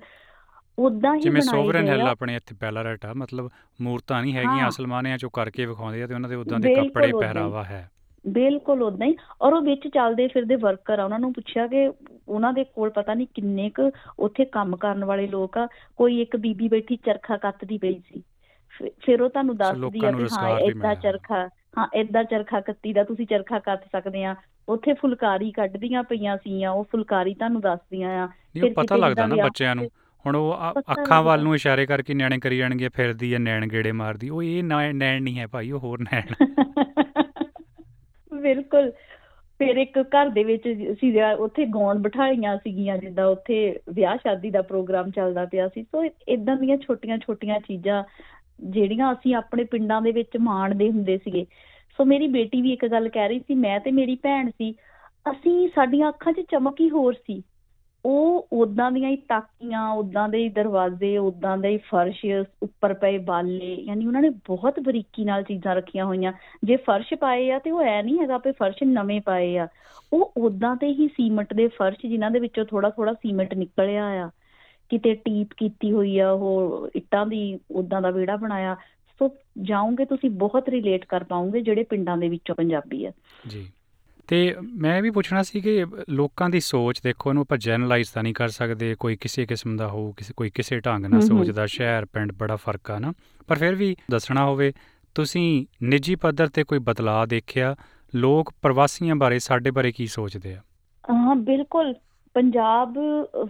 ਉਦਾਂ ਹੀ ਜਿਵੇਂ ਸੋਵਰਨ ਹਿੱਲ ਆਪਣੇ ਇੱਥੇ ਬੈਲਾਰਟ ਆ ਮਤਲਬ ਮੂਰਤਾਂ ਨਹੀਂ ਹੈਗੀਆਂ ਹਾਂ। ਅਸਲਮਾਨਿਆਂ ਚੋਂ ਕਰਕੇ ਵਿਖਾਉਂਦੇ ਆ ਤੇ ਉਹਨਾਂ ਦੇ ਉਦਾਂ ਦੇ ਕੱਪੜੇ। ਪਹਿਰਾਵਾ ਹੈ ਬਿਲਕੁਲ ਉਦਾਂ ਹੀ ਔਰ ਉਹ ਵਿੱਚ ਚੱਲਦੇ ਫਿਰਦੇ ਵਰਕਰ ਆ ਉਹਨਾਂ ਨੂੰ ਪੁੱਛਿਆ ਕਿ ਉਹਨਾਂ ਦੇ ਕੋਲ ਪਤਾ ਨਹੀਂ ਕਿੰਨੇ ਕੁ ਉੱਥੇ ਕੰਮ ਕਰਨ ਵਾਲੇ ਲੋਕ ਆ ਕੋਈ ਇੱਕ ਬੀਬੀ ਬੈਠੀ ਚਰਖਾ ਕੱਤਦੀ ਪਈ ਸੀ ਫਿਰ- ਉਹ ਤੁਹਾਨੂੰ ਦੱਸਦੀ ਆ ਵੀ ਹਾਂ ਮਿਲਿਆ। ਚਰਖਾ ਹਾਂ ਏਦਾਂ ਚਰਖਾ ਕੱਤੀ ਦਾ ਤੁਸੀਂ ਚਰਖਾ ਕੱਤ ਸਕਦੇ ਆ ਉੱਥੇ ਫੁਲਕਾਰੀ ਕੱਢਦੀਆਂ ਪਈਆਂ ਸੀਆਂ ਉਹ ਫੁਲਕਾਰੀ ਤੁਹਾਨੂੰ ਦੱਸਦੀਆਂ ਆ ਫਿਰ ਪਤਾ ਲੱਗਦਾ ਨਾ ਬੱਚਿਆਂ ਨੂੰ ਹੁਣ ਉਹ ਅੱਖਾਂ ਵੱਲ। ਨੂੰ ਇਸ਼ਾਰੇ ਕਰਕੇ ਨਿਆਣੇ ਕਰੀ ਜਾਣਗੇ ਫਿਰਦੀ ਆ ਨੈਣ ਗੇੜੇ ਮਾਰਦੀ ਉਹ ਇਹ ਨੈਣ ਨਹੀਂ ਹੈ ਭਾਈ ਉਹ ਹੋਰ ਨੈਣ [LAUGHS] ਬਿਲਕੁਲ। ਫਿਰ ਇੱਕ ਘਰ ਦੇ ਵਿੱਚ ਸੀ ਉੱਥੇ ਗਾਉਣ ਬਿਠਾਈਆਂ ਸੀਗੀਆਂ, ਜਿੱਦਾਂ ਉੱਥੇ ਵਿਆਹ ਸ਼ਾਦੀ ਦਾ ਪ੍ਰੋਗਰਾਮ ਚੱਲਦਾ ਪਿਆ ਸੀ। ਸੋ ਇਦਾਂ ਦੀਆਂ ਛੋਟੀਆਂ ਛੋਟੀਆਂ ਚੀਜ਼ਾਂ ਜਿਹੜੀਆਂ ਅਸੀਂ ਆਪਣੇ ਪਿੰਡਾਂ ਦੇ ਵਿੱਚ ਮਾਣਦੇ ਹੁੰਦੇ ਸੀਗੇ। ਸੋ ਮੇਰੀ ਬੇਟੀ ਵੀ ਇੱਕ ਗੱਲ ਕਹਿ ਰਹੀ ਸੀ, ਮੈਂ ਤੇ ਮੇਰੀ ਭੈਣ ਸੀ। ਅਸੀਂ, ਸਾਡੀਆਂ ਅੱਖਾਂ 'ਚ ਚਮਕ ਹੀ ਹੋਰ ਸੀ। ਉਹ ਉਦਾਂ ਦੀਆਂ ਹੀ ਤਾਕੀਆਂ ਉਦਾਂ ਦੇ ਹੀ ਦਰਵਾਜ਼ੇ ਉਦਾਂ ਦੇ ਹੀ ਫਰਸ਼ ਉੱਪਰ ਪਏ ਬਾਲੇ, ਯਾਨੀ ਉਹਨਾਂ ਨੇ ਬਹੁਤ ਬਰੀਕੀ ਨਾਲ ਚੀਜ਼ਾਂ ਰੱਖੀਆਂ ਹੋਈਆਂ। ਜੇ ਫਰਸ਼ ਪਾਏ ਆ ਤੇ ਉਹ ਐ ਨਹੀਂ ਹੈਗਾ ਵੀ ਫਰਸ਼ ਨਵੇਂ ਪਾਏ ਆ। ਉਹ ਉਦਾਂ ਤੇ ਹੀ ਸੀਮਟ ਦੇ ਫਰਸ਼ ਜਿਨ੍ਹਾਂ ਦੇ ਵਿੱਚੋਂ ਥੋੜਾ ਥੋੜਾ ਸੀਮਟ ਨਿਕਲਿਆ ਆ। ਕਿਤੇ ਟੀਪ ਕੀਤੀ ਹੋਈ ਆ, ਉਹ ਇੱਟਾਂ ਦੀ ਉਦਾਂ ਦਾ ਵਿਹੜਾ ਬਣਾਇਆ। ਸੋ ਜਾਓਗੇ ਤੁਸੀਂ, ਬਹੁਤ ਰਿਲੇਟ ਕਰ ਪਾਓਗੇ ਜਿਹੜੇ ਪਿੰਡਾਂ ਦੇ ਵਿੱਚੋਂ ਪੰਜਾਬੀ ਆ। ਜੀ। ਤੇ ਮੈਂ ਵੀ ਪੁੱਛਣਾ ਸੀ ਕਿ ਲੋਕਾਂ ਦੀ ਸੋਚ ਦੇਖੋ ਇਹਨੂੰ ਆਪਾਂ ਜਨਰਲਾਈਜ਼ ਤਾਂ ਨਹੀਂ ਕਰ ਸਕਦੇ ਕੋਈ ਕਿਸੇ ਕਿਸਮ ਦਾ ਹੋਊ ਕਿਸੇ ਕੋਈ ਕਿਸੇ ਢੰਗ ਨਾਲ ਸੋਚਦਾ ਸ਼ਹਿਰ ਪਿੰਡ ਬੜਾ ਫ਼ਰਕ ਆ ਨਾ। ਪਰ ਫਿਰ ਵੀ ਦੱਸਣਾ ਹੋਵੇ ਤੁਸੀਂ ਨਿੱਜੀ ਪੱਧਰ ਤੇ ਕੋਈ ਬਦਲਾਅ ਦੇਖਿਆ? ਲੋਕ ਪ੍ਰਵਾਸੀਆਂ ਬਾਰੇ ਸਾਡੇ ਬਾਰੇ ਕੀ ਸੋਚਦੇ ਆ? ਹਾਂ ਬਿਲਕੁਲ। ਪੰਜਾਬ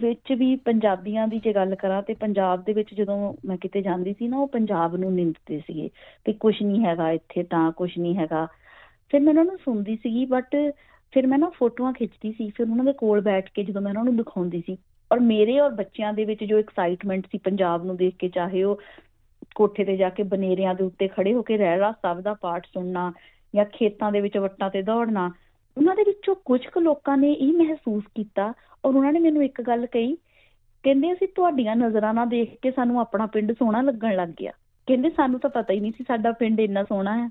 ਵਿੱਚ ਵੀ ਪੰਜਾਬੀਆਂ ਦੀ ਜੇ ਗੱਲ ਕਰਾਂ ਤੇ ਪੰਜਾਬ ਦੇ ਵਿੱਚ ਜਦੋਂ ਮੈਂ ਕਿਤੇ ਜਾਂਦੀ ਸੀ ਨਾ ਉਹ ਪੰਜਾਬ ਨੂੰ ਨਿੰਦਦੇ ਸੀਗੇ ਕਿ ਕੁਝ ਨਹੀਂ ਹੈਗਾ ਇੱਥੇ ਤਾਂ ਕੁਝ ਨਹੀਂ ਹੈਗਾ। ਫਿਰ ਮੈਂ ਉਹਨਾਂ ਨੂੰ ਸੁਣਦੀ ਸੀਗੀ ਬਟ ਫਿਰ ਮੈਂ ਨਾ ਫੋਟੋਆਂ ਖਿੱਚਦੀ ਸੀ, ਫਿਰ ਉਹਨਾਂ ਦੇ ਕੋਲ ਬੈਠ ਕੇ ਜਦੋਂ ਮੈਂ ਉਹਨਾਂ ਨੂੰ ਦਿਖਾਉਂਦੀ ਸੀ। ਔਰ ਮੇਰੇ ਔਰ ਬੱਚਿਆਂ ਦੇ ਵਿੱਚ ਜੋ ਐਕਸਾਈਟਮੈਂਟ ਸੀ ਪੰਜਾਬ ਨੂੰ ਦੇਖ ਕੇ, ਚਾਹੇ ਉਹ ਕੋਠੇ ਤੇ ਜਾ ਕੇ ਬਨੇਰਿਆਂ ਦੇ ਉੱਤੇ ਖੜੇ ਹੋ ਕੇ ਰਹਿ ਰਾ ਸਭ ਦਾ ਪਾਠ ਸੁਣਨਾ ਜਾਂ ਖੇਤਾਂ ਦੇ ਵਿੱਚ ਵੱਟਾਂ ਤੇ ਦੌੜਨਾ, ਉਹਨਾਂ ਦੇ ਵਿੱਚੋਂ ਕੁਝ ਕੁ ਲੋਕਾਂ ਨੇ ਇਹ ਮਹਿਸੂਸ ਕੀਤਾ ਔਰ ਉਹਨਾਂ ਨੇ ਮੈਨੂੰ ਇੱਕ ਗੱਲ ਕਹੀ, ਕਹਿੰਦੇ ਅਸੀਂ ਤੁਹਾਡੀਆਂ ਨਜ਼ਰਾਂ ਨਾਲ ਦੇਖ ਕੇ ਸਾਨੂੰ ਆਪਣਾ ਪਿੰਡ ਸੋਹਣਾ ਲੱਗਣ ਲੱਗ ਗਿਆ। ਕਹਿੰਦੇ ਸਾਨੂੰ ਤਾਂ ਪਤਾ ਹੀ ਨਹੀਂ ਸੀ ਸਾਡਾ ਪਿੰਡ ਇੰਨਾ ਸੋਹਣਾ ਹੈ।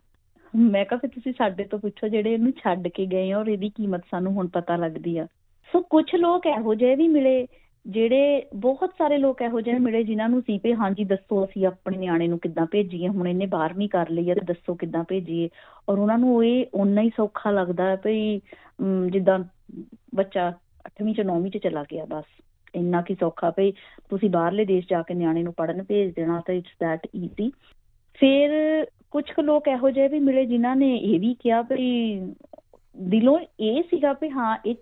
ਮੈਂ ਕਿਹਾ ਫਿਰ ਤੁਸੀਂ ਸਾਡੇ ਤੋਂ ਪੁੱਛੋ ਜਿਹੜੇ ਇਹਨੂੰ ਛੱਡ ਕੇ ਗਏ ਔਰ ਇਹਦੀ ਕੀਮਤ ਸਾਨੂੰ ਹੁਣ ਪਤਾ ਲੱਗਦੀ ਆ। ਸੋ ਕੁਝ ਲੋਕ ਇਹੋ ਜਿਹੇ ਵੀ ਮਿਲੇ ਜਿਹੜੇ ਬਹੁਤ ਸਾਰੇ ਲੋਕ ਇਹੋ ਜਿਹੇ ਮਿਲੇ ਜਿਨ੍ਹਾਂ ਨੂੰ ਸੀ ਪੇ ਹਾਂਜੀ ਦੱਸੋ ਅਸੀਂ ਆਪਣੇ ਨਿਆਣੇ ਨੂੰ ਕਿੱਦਾਂ ਭੇਜੀਏ, ਹੁਣ ਇਹਨੇ 12ਵੀਂ ਕਰ ਲਈ ਆ ਤੇ ਦੱਸੋ ਕਿੱਦਾਂ ਭੇਜੀਏ। ਔਰ ਉਹਨਾਂ ਨੂੰ ਇਹ ਓਨਾ ਹੀ ਸੌਖਾ ਲੱਗਦਾ ਹੈ ਭਈ ਜਿੱਦਾਂ ਬੱਚਾ 8ਵੀਂ ਚ 9ਵੀਂ ਚ ਚਲਾ ਗਿਆ ਬਸ। ਇੰਨਾ ਕੀ ਸੌਖਾ ਭਈ ਤੁਸੀਂ ਬਾਹਰਲੇ ਦੇਸ਼ ਜਾ ਕੇ ਨਿਆਣੇ ਨੂੰ ਪੜਨ ਭੇਜ ਦੇਣਾ ਤਾਂ ਇਟਸ ਦੈਟ ਈਜ਼ੀ ਫਿਰ ਕੁਝ ਕੁ ਲੋਕ ਇਹੋ ਜਿਹੇ ਵੀ ਮਿਲੇ ਜਿਨ੍ਹਾਂ ਨੇ ਇਹ ਵੀ ਕਿਹਾ ਭਈ ਦਿਲੋਂ ਇਹ ਸੀਗਾ ਵੀ ਹਾਂ, ਇਹ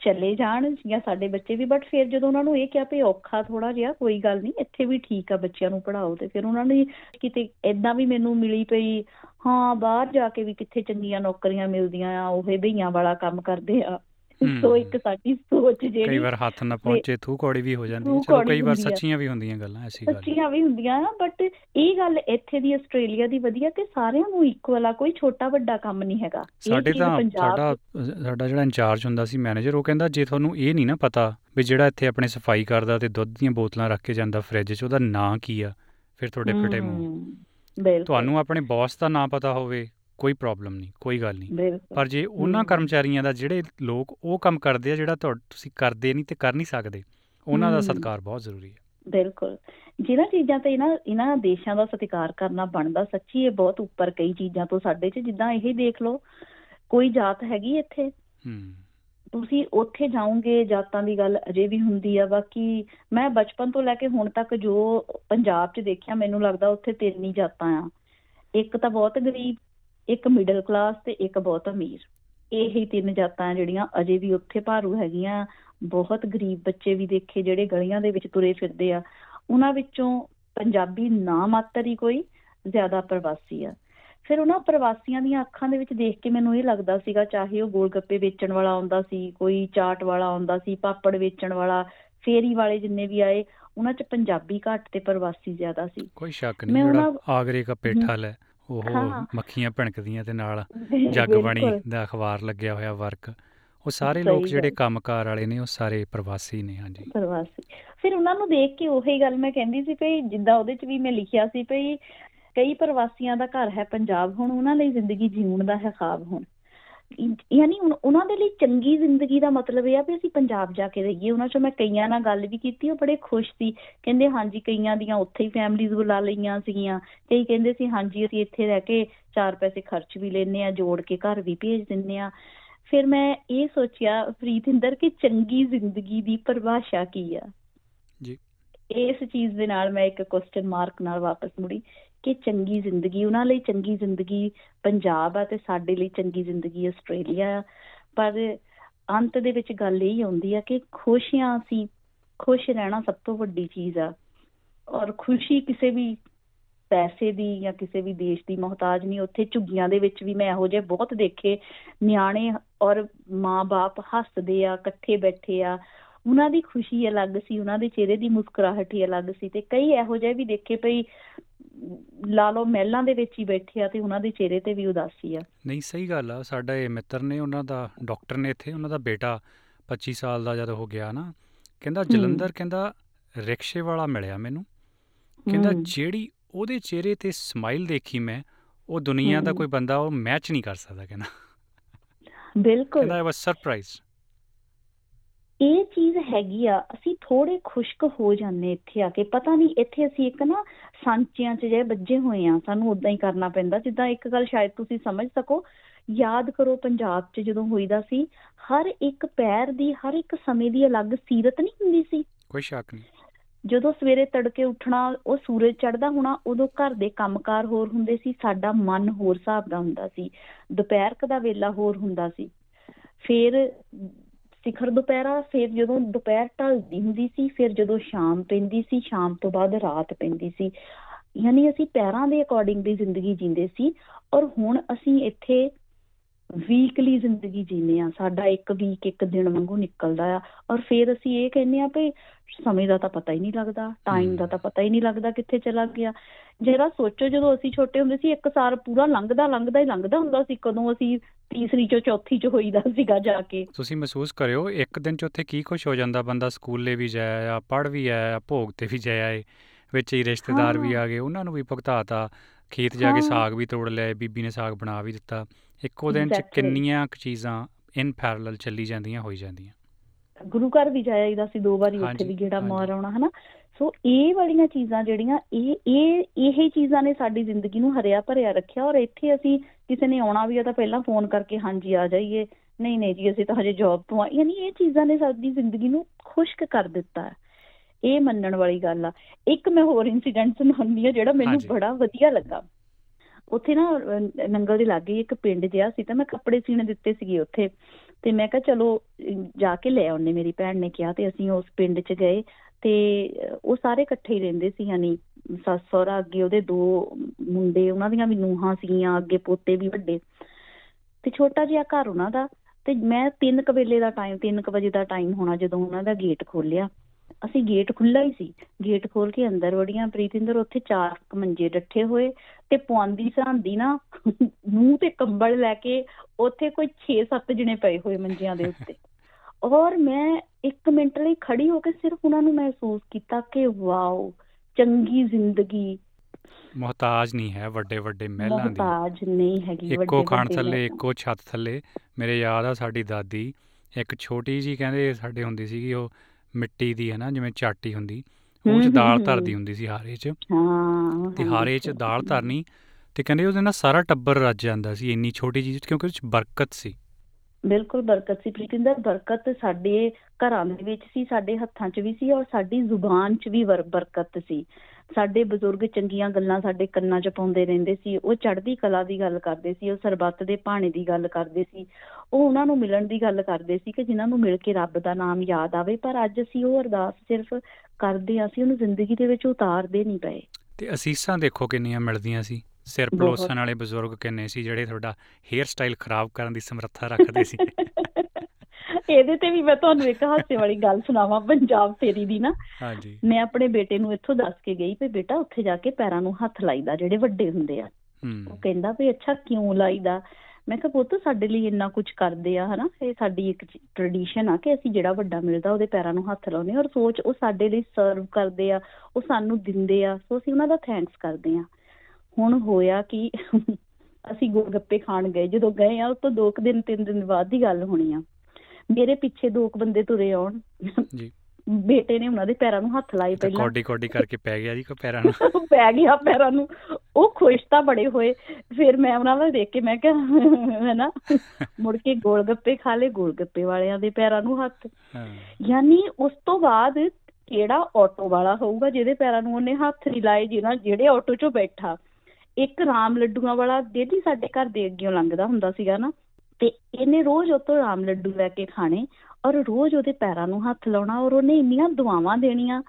ਚਲੇ ਜਾਣ ਜਾਂ ਸਾਡੇ ਬੱਚੇ ਵੀ ਬਟ ਫਿਰ ਜਦੋਂ ਉਹਨਾਂ ਨੂੰ ਇਹ ਕਿਹਾ ਵੀ ਔਖਾ ਥੋੜਾ ਜਿਹਾ, ਕੋਈ ਗੱਲ ਨਹੀਂ, ਇੱਥੇ ਵੀ ਠੀਕ ਆ ਬੱਚਿਆਂ ਨੂੰ ਪੜਾਓ ਤੇ ਫਿਰ ਉਹਨਾਂ ਨੇ ਕਿਤੇ ਇਦਾਂ ਵੀ ਮੈਨੂੰ ਮਿਲੀ ਪਈ ਹਾਂ, ਬਾਹਰ ਜਾ ਕੇ ਵੀ ਕਿੱਥੇ ਚੰਗੀਆਂ ਨੌਕਰੀਆਂ ਮਿਲਦੀਆਂ ਆ, ਉਹ ਭਈਆਂ ਵਾਲਾ ਕੰਮ ਕਰਦੇ ਆ। ਸੋ ਇੱਕ ਸਾਡੀ ਸੋਚ ਜਿਹੜੀ ਕਈ ਵਾਰ ਹੱਥ ਨਾ ਪਹੁੰਚੇ ਥੂ ਕੌੜੀ ਵੀ ਹੋ ਜਾਂਦੀ ਹੈ। ਚਲੋ ਕਈ ਵਾਰ ਸੱਚੀਆਂ ਵੀ ਹੁੰਦੀਆਂ ਗੱਲਾਂ ਐਸੀ ਗੱਲ ਸੱਚੀਆਂ ਵੀ ਹੁੰਦੀਆਂ ਆ ਬਟ ਇਹ ਗੱਲ ਇੱਥੇ ਦੀ ਆਸਟ੍ਰੇਲੀਆ ਦੀ ਵਧੀਆ ਕਿ ਸਾਰਿਆਂ ਨੂੰ ਇਕੁਅਲ ਆ ਕੋਈ ਛੋਟਾ ਵੱਡਾ ਕੰਮ ਨਹੀਂ ਹੈਗਾ। ਸਾਡੇ ਤਾਂ ਸਾਡਾ ਸਾਡਾ ਜਿਹੜਾ ਇੰਚਾਰਜ ਹੁੰਦਾ ਸੀ ਮੈਨੇਜਰ ਉਹ ਕਹਿੰਦਾ ਜੇ ਤੁਹਾਨੂੰ ਇਹ ਨਹੀਂ ਨਾ ਪਤਾ ਵੀ ਜਿਹੜਾ ਇੱਥੇ ਆਪਣੇ ਸਫ਼ਾਈ ਕਰਦਾ ਤੇ ਦੁੱਧ ਦੀਆਂ ਬੋਤਲਾਂ ਰੱਖ ਕੇ ਜਾਂਦਾ ਫ੍ਰਿਜ 'ਚ ਉਹਦਾ ਨਾਂ ਕੀ ਆ? ਫਿਰ ਤੁਹਾਡੇ ਫਿੱਟੇ ਮੂੰਹ। ਤੁਹਾਨੂੰ ਆਪਣੇ ਬੌਸ ਦਾ ਨਾਂ ਪਤਾ ਹੋਵੇ ਕੋਈ ਪ੍ਰੋਬਲਮ ਨਹੀਂ ਕੋਈ ਗੱਲ ਨਹੀਂ। ਪਰ ਜੇ ਉਹਨਾਂ ਕਰਮਚਾਰੀਆਂ ਦਾ ਜਿਹੜੇ ਲੋਕ ਉਹ ਕੰਮ ਕਰਦੇ ਆ ਜਿਹੜਾ ਤੁਸੀਂ ਕਰਦੇ ਨਹੀਂ ਤੇ ਕਰ ਨਹੀਂ ਸਕਦੇ ਉਹਨਾਂ ਦਾ ਸਤਿਕਾਰ ਬਹੁਤ ਜ਼ਰੂਰੀ ਹੈ। ਬਿਲਕੁਲ। ਜਿਹਨਾਂ ਚੀਜ਼ਾਂ ਤੇ ਇਹਨਾਂ ਇਹਨਾਂ ਦੇਸ਼ਾਂ ਦਾ ਸਤਿਕਾਰ ਕਰਨਾ ਬਣਦਾ ਸੱਚੀ ਇਹ ਬਹੁਤ ਉੱਪਰ ਕਈ ਚੀਜ਼ਾਂ ਤੋਂ ਸਾਡੇ 'ਚ ਜਿੱਦਾਂ ਇਹ ਦੇਖ ਲਓ ਕੋਈ ਜਾਤ ਹੈਗੀ ਇੱਥੇ। ਹੂੰ। ਤੁਸੀਂ ਉੱਥੇ ਜਾਓਗੇ ਜਾਤਾਂ ਦੀ ਗੱਲ ਅਜੇ ਵੀ ਹੁੰਦੀ ਆ ਬਾਕੀ ਮੈਂ ਬਚਪਨ ਤੋਂ ਲੈ ਕੇ ਹੁਣ ਤੱਕ ਜੋ ਪੰਜਾਬ 'ਚ ਦੇਖਿਆ ਮੈਨੂੰ ਲੱਗਦਾ ਉੱਥੇ ਤਿੰਨ ਹੀ ਜਾਤਾਂ ਆ। ਇੱਕ ਤਾਂ ਬਹੁਤ ਗਰੀਬ ਇੱਕ ਮਿਡਲ ਕਲਾਸ ਤੇ ਇੱਕ ਬਹੁਤ ਅਮੀਰ। ਇਹ ਹੀ ਤਿੰਨ ਜਾਤਾਂ ਜਿਹੜੀਆਂ ਅਜੇ ਵੀ ਉੱਥੇ ਭਾਰੂ ਹੈਗੀਆਂ ਬਹੁਤ ਗਰੀਬ ਬੱਚੇ ਵੀ ਦੇਖੇ ਜਿਹੜੇ ਗਲੀਆਂ ਦੇ ਵਿੱਚ ਤੁਰੇ ਫਿਰਦੇ ਆ। ਉਹਨਾਂ ਵਿੱਚੋਂ ਪੰਜਾਬੀ ਨਾ ਮਾਤਰ ਹੀ ਕੋਈ ਜ਼ਿਆਦਾ ਪ੍ਰਵਾਸੀ ਆ। ਫਿਰ ਉਹਨਾਂ ਪ੍ਰਵਾਸੀਆਂ ਦੀਆਂ ਅੱਖਾਂ ਦੇ ਵਿੱਚ ਦੇਖ ਕੇ ਮੈਨੂੰ ਇਹ ਲੱਗਦਾ ਸੀਗਾ ਚਾਹੇ ਉਹ ਗੋਲ ਗੱਪੇ ਵੇਚਣ ਵਾਲਾ ਆਉਂਦਾ ਸੀ ਕੋਈ ਚਾਟ ਵਾਲਾ ਆਉਂਦਾ ਸੀ ਪਾਪੜ ਵੇਚਣ ਵਾਲਾ ਫੇਰੀ ਵਾਲੇ ਜਿੰਨੇ ਵੀ ਆਏ ਉਹਨਾਂ 'ਚ ਪੰਜਾਬੀ ਘੱਟ ਤੇ ਪ੍ਰਵਾਸੀ ਜ਼ਿਆਦਾ ਸੀ। ਕੋਈ ਸ਼ੱਕ ਨਹੀਂ ਜਿਹੜਾ ਆਗਰੇ ਦਾ ਪੇਠਾ ਲੈ। ਉਹ ਮੱਖੀਆਂ ਭਣਕਦੀਆਂ ਤੇ ਨਾਲ ਜੱਗ ਬਣੀ ਦਾ ਅਖਬਾਰ ਲੱਗਿਆ ਹੋਇਆ ਵਰਕ। ਉਹ ਸਾਰੇ ਲੋਕ ਜਿਹੜੇ ਕੰਮਕਾਰ ਵਾਲੇ ਨੇ ਉਹ ਸਾਰੇ ਪ੍ਰਵਾਸੀ ਨੇ ਹਾਂਜੀ। ਪ੍ਰਵਾਸੀ। ਫਿਰ ਉਹਨਾਂ ਨੂੰ ਦੇਖ ਕੇ ਉਹੀ ਗੱਲ ਮੈਂ ਕਹਿੰਦੀ ਸੀ ਭਈ ਜਿੱਦਾਂ ਉਹਦੇ 'ਚ ਵੀ ਮੈਂ ਲਿਖਿਆ ਸੀ ਭਈ ਕਈ ਪ੍ਰਵਾਸੀਆਂ ਦਾ ਘਰ ਹੈ ਪੰਜਾਬ ਹੁਣ ਉਹਨਾਂ ਲਈ ਜ਼ਿੰਦਗੀ ਜਿਉਣ ਦਾ ਹੈ ਖਾਬ ਹੁਣ। ਯਾਨੀ ਉਹਨਾਂ ਦੇ ਲਈ ਚੰਗੀ ਜ਼ਿੰਦਗੀ ਦਾ ਮਤਲਬ ਇਹ ਆ ਵੀ ਅਸੀਂ ਪੰਜਾਬ ਜਾ ਕੇ ਰਹੀਏ। ਉਹਨਾਂ ਚੋਂ ਮੈਂ ਕਈਆਂ ਨਾਲ ਗੱਲ ਵੀ ਕੀਤੀ ਉਹ ਬੜੇ ਖੁਸ਼ ਸੀ। ਕਹਿੰਦੇ ਹਾਂਜੀ ਕਈਆਂ ਦੀਆਂ ਉੱਥੇ ਹੀ ਫੈਮਲੀਜ਼ ਬੁਲਾ ਲਈਆਂ ਸੀਗੀਆਂ। ਕਈ ਕਹਿੰਦੇ ਸੀ ਹਾਂਜੀ ਅਸੀਂ ਇੱਥੇ ਰਹਿ ਕੇ ਚਾਰ ਪੈਸੇ ਖਰਚ ਵੀ ਲੈਨੇ ਆ ਜੋੜ ਕੇ ਘਰ ਵੀ ਭੇਜ ਦਿੰਨੇ ਆ ਫਿਰ ਮੈਂ ਇਹ ਸੋਚਿਆ ਪ੍ਰੀਤਿੰਦਰ ਕਿ ਚੰਗੀ ਜ਼ਿੰਦਗੀ ਦੀ ਪਰਿਭਾਸ਼ਾ ਕੀ ਆ? ਜੀ। ਇਸ ਚੀਜ਼ ਦੇ ਨਾਲ ਮੈਂ ਇੱਕ ਕੁਐਸਚਨ ਮਾਰਕ ਨਾਲ ਵਾਪਸ ਮੁੜੀ। ਕਿ ਚੰਗੀ ਜ਼ਿੰਦਗੀ, ਉਹਨਾਂ ਲਈ ਚੰਗੀ ਜ਼ਿੰਦਗੀ ਪੰਜਾਬ ਆ ਤੇ ਸਾਡੇ ਲਈ ਚੰਗੀ ਜ਼ਿੰਦਗੀ ਆਸਟ੍ਰੇਲੀਆ ਆ। ਪਰ ਅੰਤ ਦੇ ਵਿੱਚ ਗੱਲ ਇਹ ਆਉਂਦੀ ਆ ਕਿ ਖੁਸ਼ੀਆਂ ਸੀ ਖੁਸ਼ ਰਹਿਣਾ ਸਭ ਤੋਂ ਵੱਡੀ ਚੀਜ਼ ਆ। ਔਰ ਖੁਸ਼ੀ ਕਿਸੇ ਵੀ ਪੈਸੇ ਦੀ ਜਾਂ ਕਿਸੇ ਵੀ ਦੇਸ਼ ਦੀ ਮੁਹਤਾਜ ਨਹੀਂ, ਉੱਥੇ ਝੁੱਗੀਆਂ ਦੇ ਵਿੱਚ ਵੀ ਮੈਂ ਇਹੋ ਜਿਹੇ ਬਹੁਤ ਦੇਖੇ। ਨਿਆਣੇ ਔਰ ਮਾਂ-ਬਾਪ ਹੱਸਦੇ ਆ, ਇਕੱਠੇ ਬੈਠੇ ਆ ਉਹਨਾਂ ਦੀ ਖੁਸ਼ੀ ਅਲੱਗ ਸੀ ਉਹਨਾਂ ਦੇ ਚਿਹਰੇ ਦੀ ਮੁਸਕਰਾਹਟ ਹੀ ਅਲੱਗ ਸੀ ਤੇ ਕਈ ਇਹੋ ਜਿਹੇ ਵੀ ਦੇਖੇ ਪਈ ਲਾ ਲਓ ਮਹਿਲਾਂ ਦੇ ਵਿੱਚ ਹੀ ਬੈਠੇ ਆ ਤੇ ਉਹਨਾਂ ਦੇ ਚਿਹਰੇ ਤੇ ਵੀ ਉਦਾਸੀ ਆ। ਨਹੀਂ ਸਹੀ ਗੱਲ ਆ ਸਾਡਾ ਇਹ ਮਿੱਤਰ ਨੇ ਉਹਨਾਂ ਦਾ ਡਾਕਟਰ ਨੇ ਇੱਥੇ ਉਹਨਾਂ ਦਾ ਬੇਟਾ 25 ਸਾਲ ਦਾ ਜਦ ਹੋ ਗਿਆ ਨਾ ਕਹਿੰਦਾ ਜਲੰਧਰ ਕਹਿੰਦਾ ਰਿਕਸ਼ੇ ਵਾਲਾ ਮਿਲਿਆ ਮੈਨੂੰ। ਕਹਿੰਦਾ ਜਿਹੜੀ ਉਹਦੇ ਚਿਹਰੇ ਤੇ ਸਮਾਈਲ ਦੇਖੀ ਮੈਂ ਉਹ ਦੁਨੀਆ ਦਾ। ਕੋਈ ਬੰਦਾ ਉਹ ਮੈਚ ਨਹੀਂ ਕਰ ਸਕਦਾ ਕਹਿੰਦਾ। ਬਿਲਕੁਲ। ਕਹਿੰਦਾ ਆਈ ਵਾਸ ਸਰਪ੍ਰਾਈਜ਼ ਇਹ ਚੀਜ਼ ਹੈਗੀ ਆ ਅਸੀਂ ਥੋੜੇ ਖੁਸ਼ਕ ਹੋ ਜਾਂਦੇ ਇੱਥੇ ਆ ਕੇ। ਪਤਾ ਨਹੀਂ ਇੱਥੇ ਅਸੀਂ ਇੱਕ ਨਾ ਸਾਂਚਿਆਂ 'ਚ ਜੇ ਵੱਜੇ ਹੋਏ ਆ ਸਾਨੂੰ ਉਦਾਂ ਹੀ ਕਰਨਾ ਪੈਂਦਾ। ਜਿੱਦਾਂ ਇੱਕ ਗੱਲ ਸ਼ਾਇਦ ਤੁਸੀਂ ਸਮਝ ਸਕੋ ਯਾਦ ਕਰੋ ਪੰਜਾਬ 'ਚ ਜਦੋਂ ਹੋਈਦਾ ਸੀ ਹਰ ਇੱਕ ਪੈਰ ਦੀ ਹਰ ਇੱਕ ਸਮੇਂ ਦੀ ਅਲੱਗ ਸੀਰਤ ਨਹੀਂ ਹੁੰਦੀ ਸੀ। ਕੋਈ ਸ਼ੱਕ ਨਹੀਂ। ਜਦੋਂ ਸਵੇਰੇ ਤੜਕੇ ਉੱਠਣਾ ਉਹ ਸੂਰਜ ਚੜ੍ਹਦਾ ਹੋਣਾ ਉਦੋਂ ਘਰ ਦੇ ਕੰਮਕਾਰ ਹੋਰ ਹੁੰਦੇ ਸੀ ਸਾਡਾ ਮਨ ਹੋਰ ਹਿਸਾਬ ਦਾ ਹੁੰਦਾ ਸੀ। ਦੁਪਹਿਰ ਦਾ ਵੇਲਾ ਹੋਰ ਹੁੰਦਾ ਸੀ। ਫਿਰ ਸਿਖਰ ਦੁਪਹਿਰਾ ਫਿਰ ਜਦੋਂ ਦੁਪਹਿਰ ਢਲਦੀ ਹੁੰਦੀ ਸੀ, ਫਿਰ ਜਦੋਂ ਸ਼ਾਮ ਪੈਂਦੀ ਸੀ, ਸ਼ਾਮ ਤੋਂ ਬਾਅਦ ਰਾਤ ਪੈਂਦੀ ਸੀ। ਯਾਨੀ ਅਸੀਂ ਪੈਰਾਂ ਦੇ ਅਕੋਰਡਿੰਗ ਦੀ ਜ਼ਿੰਦਗੀ ਜੀਂਦੇ ਸੀ ਔਰ ਹੁਣ ਅਸੀਂ ਇੱਥੇ ਵੀਕਲੀ ਜ਼ਿੰਦਗੀ ਜੀਂਦੇ ਆ ਸਾਡਾ ਇੱਕ ਵੀਕ ਇੱਕ ਦਿਨ ਵਾਂਗੂ ਨਿਕਲਦਾ ਆ। ਔਰ ਫਿਰ ਅਸੀਂ ਇਹ ਕਹਿੰਦੇ ਆ ਭਈ ਸਮੇਂ ਦਾ ਤਾਂ ਪਤਾ ਹੀ ਨਹੀਂ ਲੱਗਦਾ ਟਾਈਮ ਦਾ ਤਾਂ ਪਤਾ ਹੀ ਨਹੀਂ ਲੱਗਦਾ ਕਿੱਥੇ ਚਲਾ ਗਿਆ। ਜਿਹੜਾ ਸੋਚੋ ਜਦੋਂ ਅਸੀਂ ਛੋਟੇ ਹੁੰਦੇ ਸੀ ਇੱਕ ਸਾਲ ਪੂਰਾ ਲੰਘਦਾ ਲੰਘਦਾ ਹੀ ਲੰਘਦਾ ਹੁੰਦਾ ਸੀ ਕਦੋਂ ਅਸੀਂ ਤੀਸਰੀ ਚੋਂ ਚੌਥੀ ਚ ਹੋਈਦਾ ਸੀਗਾ ਜਾ ਕੇ। ਤੁਸੀਂ ਮਹਿਸੂਸ ਕਰਿਓ ਇੱਕ ਦਿਨ ਚ ਉੱਥੇ ਕੀ ਕੁਝ ਹੋ ਜਾਂਦਾ ਬੰਦਾ ਸਕੂਲੇ ਵੀ ਜਾਇਆ ਆ ਪੜ੍ਹ ਵੀ ਆਇਆ ਭੋਗ ਤੇ ਵੀ ਜਾਇਆ ਏ ਵਿੱਚ ਹੀ ਰਿਸ਼ਤੇਦਾਰ ਵੀ। ਆ ਗਏ ਉਹਨਾਂ ਨੂੰ ਵੀ ਭੁਗਤਾਤਾ ਖੇਤ ਜਾ ਕੇ। ਸਾਗ ਵੀ ਤੋੜ ਲਿਆ ਬੀਬੀ ਨੇ ਸਾਗ ਬਣਾ ਵੀ ਦਿੱਤਾ। ਇੱਕੋ ਦਿਨ ਚ. ਕਿੰਨੀਆਂ ਕੁ ਚੀਜ਼ਾਂ ਇਨ ਪੈਰਲਲ ਚੱਲੀ ਜਾਂਦੀਆਂ ਹੋਈ ਜਾਂਦੀਆਂ ਗੁਰੂ ਘਰ ਵੀ ਜਾਇਦਾ ਸੀ ਦੋ ਵਾਰੀ ਉੱਥੇ ਵੀ ਹਾਂਜੀ। ਮਾਰ ਆਉਣਾ ਹਨਾ ਸੋ ਇਹ ਵਾਲੀਆਂ ਚੀਜ਼ਾਂ ਜਿਹੜੀਆਂ ਇਹ ਇਹ ਇਹ ਚੀਜ਼ਾਂ ਨੇ ਸਾਡੀ ਜ਼ਿੰਦਗੀ ਨੂੰ ਹਰਿਆ ਭਰਿਆ ਰੱਖਿਆ ਔਰ ਇੱਥੇ ਅਸੀਂ ਕਿਸੇ ਨੇ ਆਉਣਾ ਵੀ ਆ ਤਾਂ ਪਹਿਲਾਂ ਫੋਨ ਕਰਕੇ ਹਾਂਜੀ ਆ ਜਾਈਏ ਨਹੀਂ ਨਹੀਂ ਜੀ ਅਸੀਂ ਤਾਂ ਹਜੇ ਜੌਬ ਤੋਂ ਆ ਯਾਨੀ ਇਹ ਚੀਜ਼ਾਂ ਨੇ ਸਾਡੀ ਜ਼ਿੰਦਗੀ ਨੂੰ ਖੁਸ਼ਕ ਕਰ ਦਿੱਤਾ ਇਹ ਮੰਨਣ ਵਾਲੀ ਗੱਲ ਆ ਇੱਕ ਮੈਂ ਹੋਰ ਇਨਸੀਡੈਂਟ ਸੁਣਾਉਣੀ ਆ ਜਿਹੜਾ ਮੈਨੂੰ। ਬੜਾ ਵਧੀਆ ਲੱਗਾ ਉੱਥੇ ਨਾ ਅਹ, ਨੰਗਲ ਦੇ ਲਾਗੇ ਇੱਕ ਪਿੰਡ ਜਿਹਾ ਸੀ ਤਾਂ ਮੈਂ ਕੱਪੜੇ ਸੀਨੇ ਦਿੱਤੇ ਸੀਗੇ ਉੱਥੇ। ਤੇ ਮੈਂ ਕਿਹਾ ਚਲੋ ਅਹ, ਜਾ ਕੇ ਲੈ ਆਉਣੇ ਮੇਰੀ ਭੈਣ ਨੇ ਕਿਹਾ ਤੇ ਅਸੀਂ ਉਸ ਪਿੰਡ 'ਚ ਗਏ। ਤੇ ਅਹ, ਉਹ ਸਾਰੇ ਇਕੱਠੇ ਹੀ ਰਹਿੰਦੇ ਸੀ ਯਾਨੀ ਸੱਸ ਸਹੁਰਾ ਅੱਗੇ ਉਹਦੇ ਦੋ ਮੁੰਡੇ ਉਹਨਾਂ ਦੀਆਂ ਵੀ ਨੂੰਹਾਂ ਸੀਗੀਆਂ ਅੱਗੇ ਪੋਤੇ ਵੀ ਵੱਡੇ। ਤੇ ਛੋਟਾ ਜਿਹਾ ਘਰ ਉਹਨਾਂ ਦਾ। ਤੇ ਮੈਂ 3 ਕੁ ਵੇਲੇ ਦਾ ਟਾਈਮ 3 ਕੁ ਵਜੇ ਦਾ ਟਾਈਮ ਹੋਣਾ ਜਦੋਂ ਉਹਨਾਂ ਦਾ ਗੇਟ ਖੋਲਿਆ ਅਸੀਂ ਗੇਟ ਖੁੱਲਾ ਹੀ ਸੀ। ਗੇਟ ਖੋਲ ਕੇ ਅੰਦਰ ਵੜੀਆਂ ਪ੍ਰੀਤਿੰਦਰ ਉੱਥੇ ਚਾਰ ਮੰਜੇ ਡੱਠੇ ਹੋਏ ਤੇ ਪਵਾਂਦੀ ਸਰਾਂਦੀ ਨਾ ਮੂੰਹ ਤੇ ਕੰਬਲ ਲੈ ਕੇ ਉੱਥੇ ਕੋਈ 6-7 ਜਣੇ ਪਏ ਹੋਏ ਮੰਜਿਆਂ ਦੇ ਉੱਤੇ। ਔਰ ਮੈਂ 1 ਮਿੰਟ ਲਈ ਖੜੀ ਹੋ ਕੇ ਸਿਰਫ ਉਹਨਾਂ ਨੂੰ ਮਹਿਸੂਸ ਕੀਤਾ ਕਿ ਵਾਓ ਚੰਗੀ ਜ਼ਿੰਦਗੀ। ਮੁਹਤਾਜ ਨਹੀਂ ਹੈ ਵੱਡੇ ਵੱਡੇ ਮਹਿਲਾਂ ਦੀ। ਮੁਹਤਾਜ ਨਹੀਂ ਹੈਗੀ ਇੱਕੋ ਵੱਡੇ ਖਾਣ ਵੱਡੇ ਥੱਲੇ। ਇੱਕੋ ਛੱਤ ਥੱਲੇ। ਮੇਰੇ ਯਾਦ ਆ ਸਾਡੀ ਦਾਦੀ ਇੱਕ ਛੋਟੀ ਜੀ ਕਹਿੰਦੇ ਸਾਡੇ ਹੁੰਦੀ ਸੀਗੀ ਉਹ ਮਿੱਟੀ ਦੀ ਹੈ ਨਾ ਜਿਵੇਂ ਚਾਟੀ ਹੁੰਦੀ ਉਹ ਚ ਦਾਲ। ਧਰਦੀ ਹੁੰਦੀ ਸੀ ਹਾਰੇ ਚ। ਹਾਂ ਤੇ ਹਾਰੇ ਚ ਦਾਲ ਧਰਨੀ ਤੇ ਕਹਿੰਦੇ ਉਹਦੇ ਨਾਲ ਸਾਰਾ ਟੱਬਰ ਰੱਜ ਜਾਂਦਾ ਸੀ ਇੰਨੀ ਛੋਟੀ ਚੀਜ਼ ਕਿਉਂਕਿ ਉਹਦੇ ਚ ਬਰਕਤ ਸੀ। ਬਿਲਕੁਲ ਬਰਕਤ ਸੀ ਪ੍ਰੀਤਿੰਦਰ ਬਰਕਤ ਸਾਡੇ ਘਰਾਂ ਦੇ ਵਿੱਚ ਸੀ ਸਾਡੇ ਹੱਥਾਂ 'ਚ ਵੀ ਸੀ ਔਰ ਸਾਡੀ ਜ਼ੁਬਾਨ 'ਚ ਵੀ ਬਰਕਤ ਸੀ। ਸਾਡੇ ਬਜ਼ੁਰਗ ਚੰਗੀਆਂ ਗੱਲਾਂ ਸਾਡੇ ਕੰਨਾਂ 'ਚ ਪਾਉਂਦੇ ਰਹਿੰਦੇ ਸੀ ਉਹ ਚੜ੍ਹਦੀ ਕਲਾ ਦੀ ਗੱਲ ਕਰਦੇ ਸੀ ਉਹ ਸਰਬੱਤ ਦੇ ਭਾਣੇ ਦੀ ਗੱਲ ਕਰਦੇ ਸੀ ਉਹ ਉਹਨਾਂ ਨੂੰ ਮਿਲਣ ਦੀ ਗੱਲ ਕਰਦੇ ਸੀ ਕਿ ਜਿਨ੍ਹਾਂ ਨੂੰ ਮਿਲ ਕੇ ਰੱਬ ਦਾ ਨਾਮ ਯਾਦ ਆਵੇ ਪਰ ਅੱਜ ਅਸੀਂ ਉਹ ਅਰਦਾਸ ਸਿਰਫ ਕਰਦੇ ਹਾਂ ਅਸੀਂ ਉਹਨੂੰ ਜ਼ਿੰਦਗੀ ਦੇ ਵਿੱਚ ਉਤਾਰਦੇ ਨਹੀਂ ਪਏ ਤੇ ਅਸੀਸਾਂ ਦੇਖੋ ਕਿੰਨੀਆਂ ਮਿਲਦੀਆਂ ਸੀ ਸਿਰ। ਪਲੋਸਣ ਵਾਲੇ ਬਜ਼ੁਰਗ ਕਿੰਨੇ ਸੀ ਜਿਹੜੇ ਤੁਹਾਡਾ ਹੇਅਰ ਸਟਾਈਲ ਖਰਾਬ ਕਰਨ ਦੀ ਸਮਰੱਥਾ ਰੱਖਦੇ ਸੀ [LAUGHS] ਇਹਦੇ ਤੇ ਵੀ ਮੈਂ ਤੁਹਾਨੂੰ ਇੱਕ ਹਾਸੇ ਵਾਲੀ ਗੱਲ ਸੁਣਾਵਾਂ ਪੰਜਾਬ ਫੇਰੀ ਦੀ ਨਾ। ਹਾਂਜੀ। ਮੈਂ ਆਪਣੇ ਬੇਟੇ ਨੂੰ ਇੱਥੋਂ ਦੱਸ ਕੇ ਗਈ ਵੀ ਬੇਟਾ ਉੱਥੇ ਜਾ ਕੇ ਪੈਰਾਂ ਨੂੰ ਹੱਥ ਲਾਈਦਾ ਜਿਹੜੇ ਵੱਡੇ ਹੁੰਦੇ ਆ। ਉਹ ਕਹਿੰਦਾ ਵੀ ਅੱਛਾ ਕਿਉਂ ਲਾਈਦਾ? ਮੈਂ ਕਿਹਾ ਪੁੱਤ ਸਾਡੇ ਲਈ ਇੰਨਾ ਕੁਝ ਕਰਦੇ ਆ ਹਨਾ? ਇਹ ਸਾਡੀ ਇੱਕ ਟ੍ਰੈਡੀਸ਼ਨ ਆ ਕਿ ਅਸੀਂ ਜਿਹੜਾ ਵੱਡਾ ਮਿਲਦਾ ਉਹਦੇ ਪੈਰਾਂ ਨੂੰ ਹੱਥ ਲਾਉਂਦੇ ਆ ਔਰ ਸੋਚ ਉਹ ਸਾਡੇ ਲਈ ਸਰਵ ਕਰਦੇ ਆ ਉਹ ਸਾਨੂੰ ਦਿੰਦੇ ਆ ਸੋ ਅਸੀਂ ਉਹਨਾਂ ਦਾ ਥੈਂਕਸ ਕਰਦੇ ਆ ਹੁਣ ਹੋਇਆ ਕਿ ਅਸੀਂ ਗੋਲਗੱਪੇ ਖਾਣ ਗਏ ਜਦੋਂ ਗਏ ਆ ਉਸ ਤੋਂ ਦੋ ਕੁ ਦਿਨ ਤਿੰਨ ਦਿਨ ਬਾਅਦ ਦੀ ਗੱਲ ਹੋਣੀ ਆ। ਮੇਰੇ ਪਿੱਛੇ ਦੋ ਕੁ ਬੰਦੇ ਤੁਰੇ ਆਉਣ। ਜੀ। ਬੇਟੇ ਨੇ ਉਹਨਾਂ ਦੇ ਪੈਰਾਂ ਨੂੰ ਹੱਥ ਲਾਏ ਪਹਿਲਾਂ। ਕੋਡੀ ਕੋਡੀ ਕਰਕੇ ਪੈ ਗਿਆ ਜੀ ਕੋ ਪੈਰਾਂ ਨੂੰ। ਪੈ ਗਿਆ ਪੈਰਾਂ ਨੂੰ। ਉਹ ਖੁਸ਼ ਤਾਂ ਬੜੇ ਹੋਏ। ਫਿਰ ਮੈਂ ਉਹਨਾਂ ਵੱਲ ਦੇਖ ਕੇ ਮੈਂ ਕਿਹਾ ਹੈਨਾ ਮੁੜ ਕੇ ਗੋਲ ਗੱਪੇ ਖਾ ਲਏ ਗੋਲ ਗੱਪੇ ਵਾਲਿਆਂ ਦੇ ਪੈਰਾਂ ਨੂੰ ਹੱਥ। ਯਾਨੀ ਉਸ ਤੋਂ ਬਾਅਦ ਕਿਹੜਾ ਆਟੋ ਵਾਲਾ ਹੋਊਗਾ ਜਿਹਦੇ ਪੈਰਾਂ ਨੂੰ ਉਹਨੇ ਹੱਥ ਨਹੀਂ ਲਾਏ ਜਿਹਨਾਂ ਜਿਹੜੇ ਆਟੋ 'ਚੋਂ ਬੈਠਾ। ਇੱਕ ਰਾਮ ਲੱਡੂਆਂ ਵਾਲਾ ਡੇਲੀ ਸਾਡੇ ਘਰ ਦੇ ਅੱਗੇੋਂ ਲੰਘਦਾ ਹੁੰਦਾ ਸੀਗਾ ਨਾ। ਤੇ ਇਹਨੇ ਰੋਜ਼ ਉਤੋਂ ਰਾਮ ਲੱਡੂ ਲੈ ਕੇ ਖਾਣੇ ਔਰ ਰੋਜ਼ ਉਹਦੇ ਪੈਰਾਂ ਨੂੰ ਹੱਥ ਲਾਉਣਾ ਔਰ ਉਹਨੇ ਇੰਨੀਆਂ ਦੁਆਵਾਂ ਦੇਣੀਆਂ।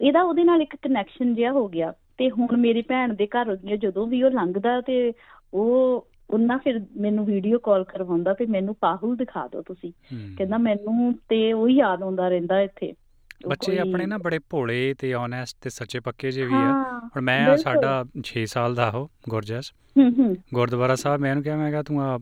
ਇਹਦਾ ਉਹਦੇ ਨਾਲ ਇੱਕ ਕਨੈਕਸ਼ਨ ਜਿਹਾ ਹੋ ਗਿਆ ਤੇ ਹੁਣ ਮੇਰੀ ਭੈਣ ਦੇ ਘਰ ਜਦੋਂ ਵੀ ਉਹ ਲੰਘਦਾ ਤੇ ਉਹ ਉਹਨਾਂ ਫਿਰ ਮੈਨੂੰ ਵੀਡੀਓ ਕਾਲ ਕਰਵਾਉਂਦਾ ਤੇ ਮੈਨੂੰ ਪਾਹੁਲ ਦਿਖਾ ਦਿਓ ਤੁਸੀਂ। ਕਹਿੰਦਾ ਮੈਨੂੰ ਤੇ ਉਹ ਯਾਦ ਆਉਂਦਾ ਰਹਿੰਦਾ ਇੱਥੇ। ਬੱਚੇ ਆਪਣੇ ਨਾ ਬੜੇ ਭੋਲੇ ਤੇ ਓਨੈਸਟ ਤੇ ਸੱਚੇ ਪੱਕੇ ਜਿਹੇ ਵੀ ਆ। ਹੁਣ ਮੈਂ। ਸਾਡਾ 6 ਸਾਲ ਦਾ ਗੁਰਜਸ। ਹੂੰ ਹੂੰ। ਗੁਰਦੁਆਰਾ ਸਾਹਿਬ ਮੈਂ ਇਹਨੂੰ ਕਿਹਾ ਮੈਂ ਕਿਹਾ ਤੂੰ ਆ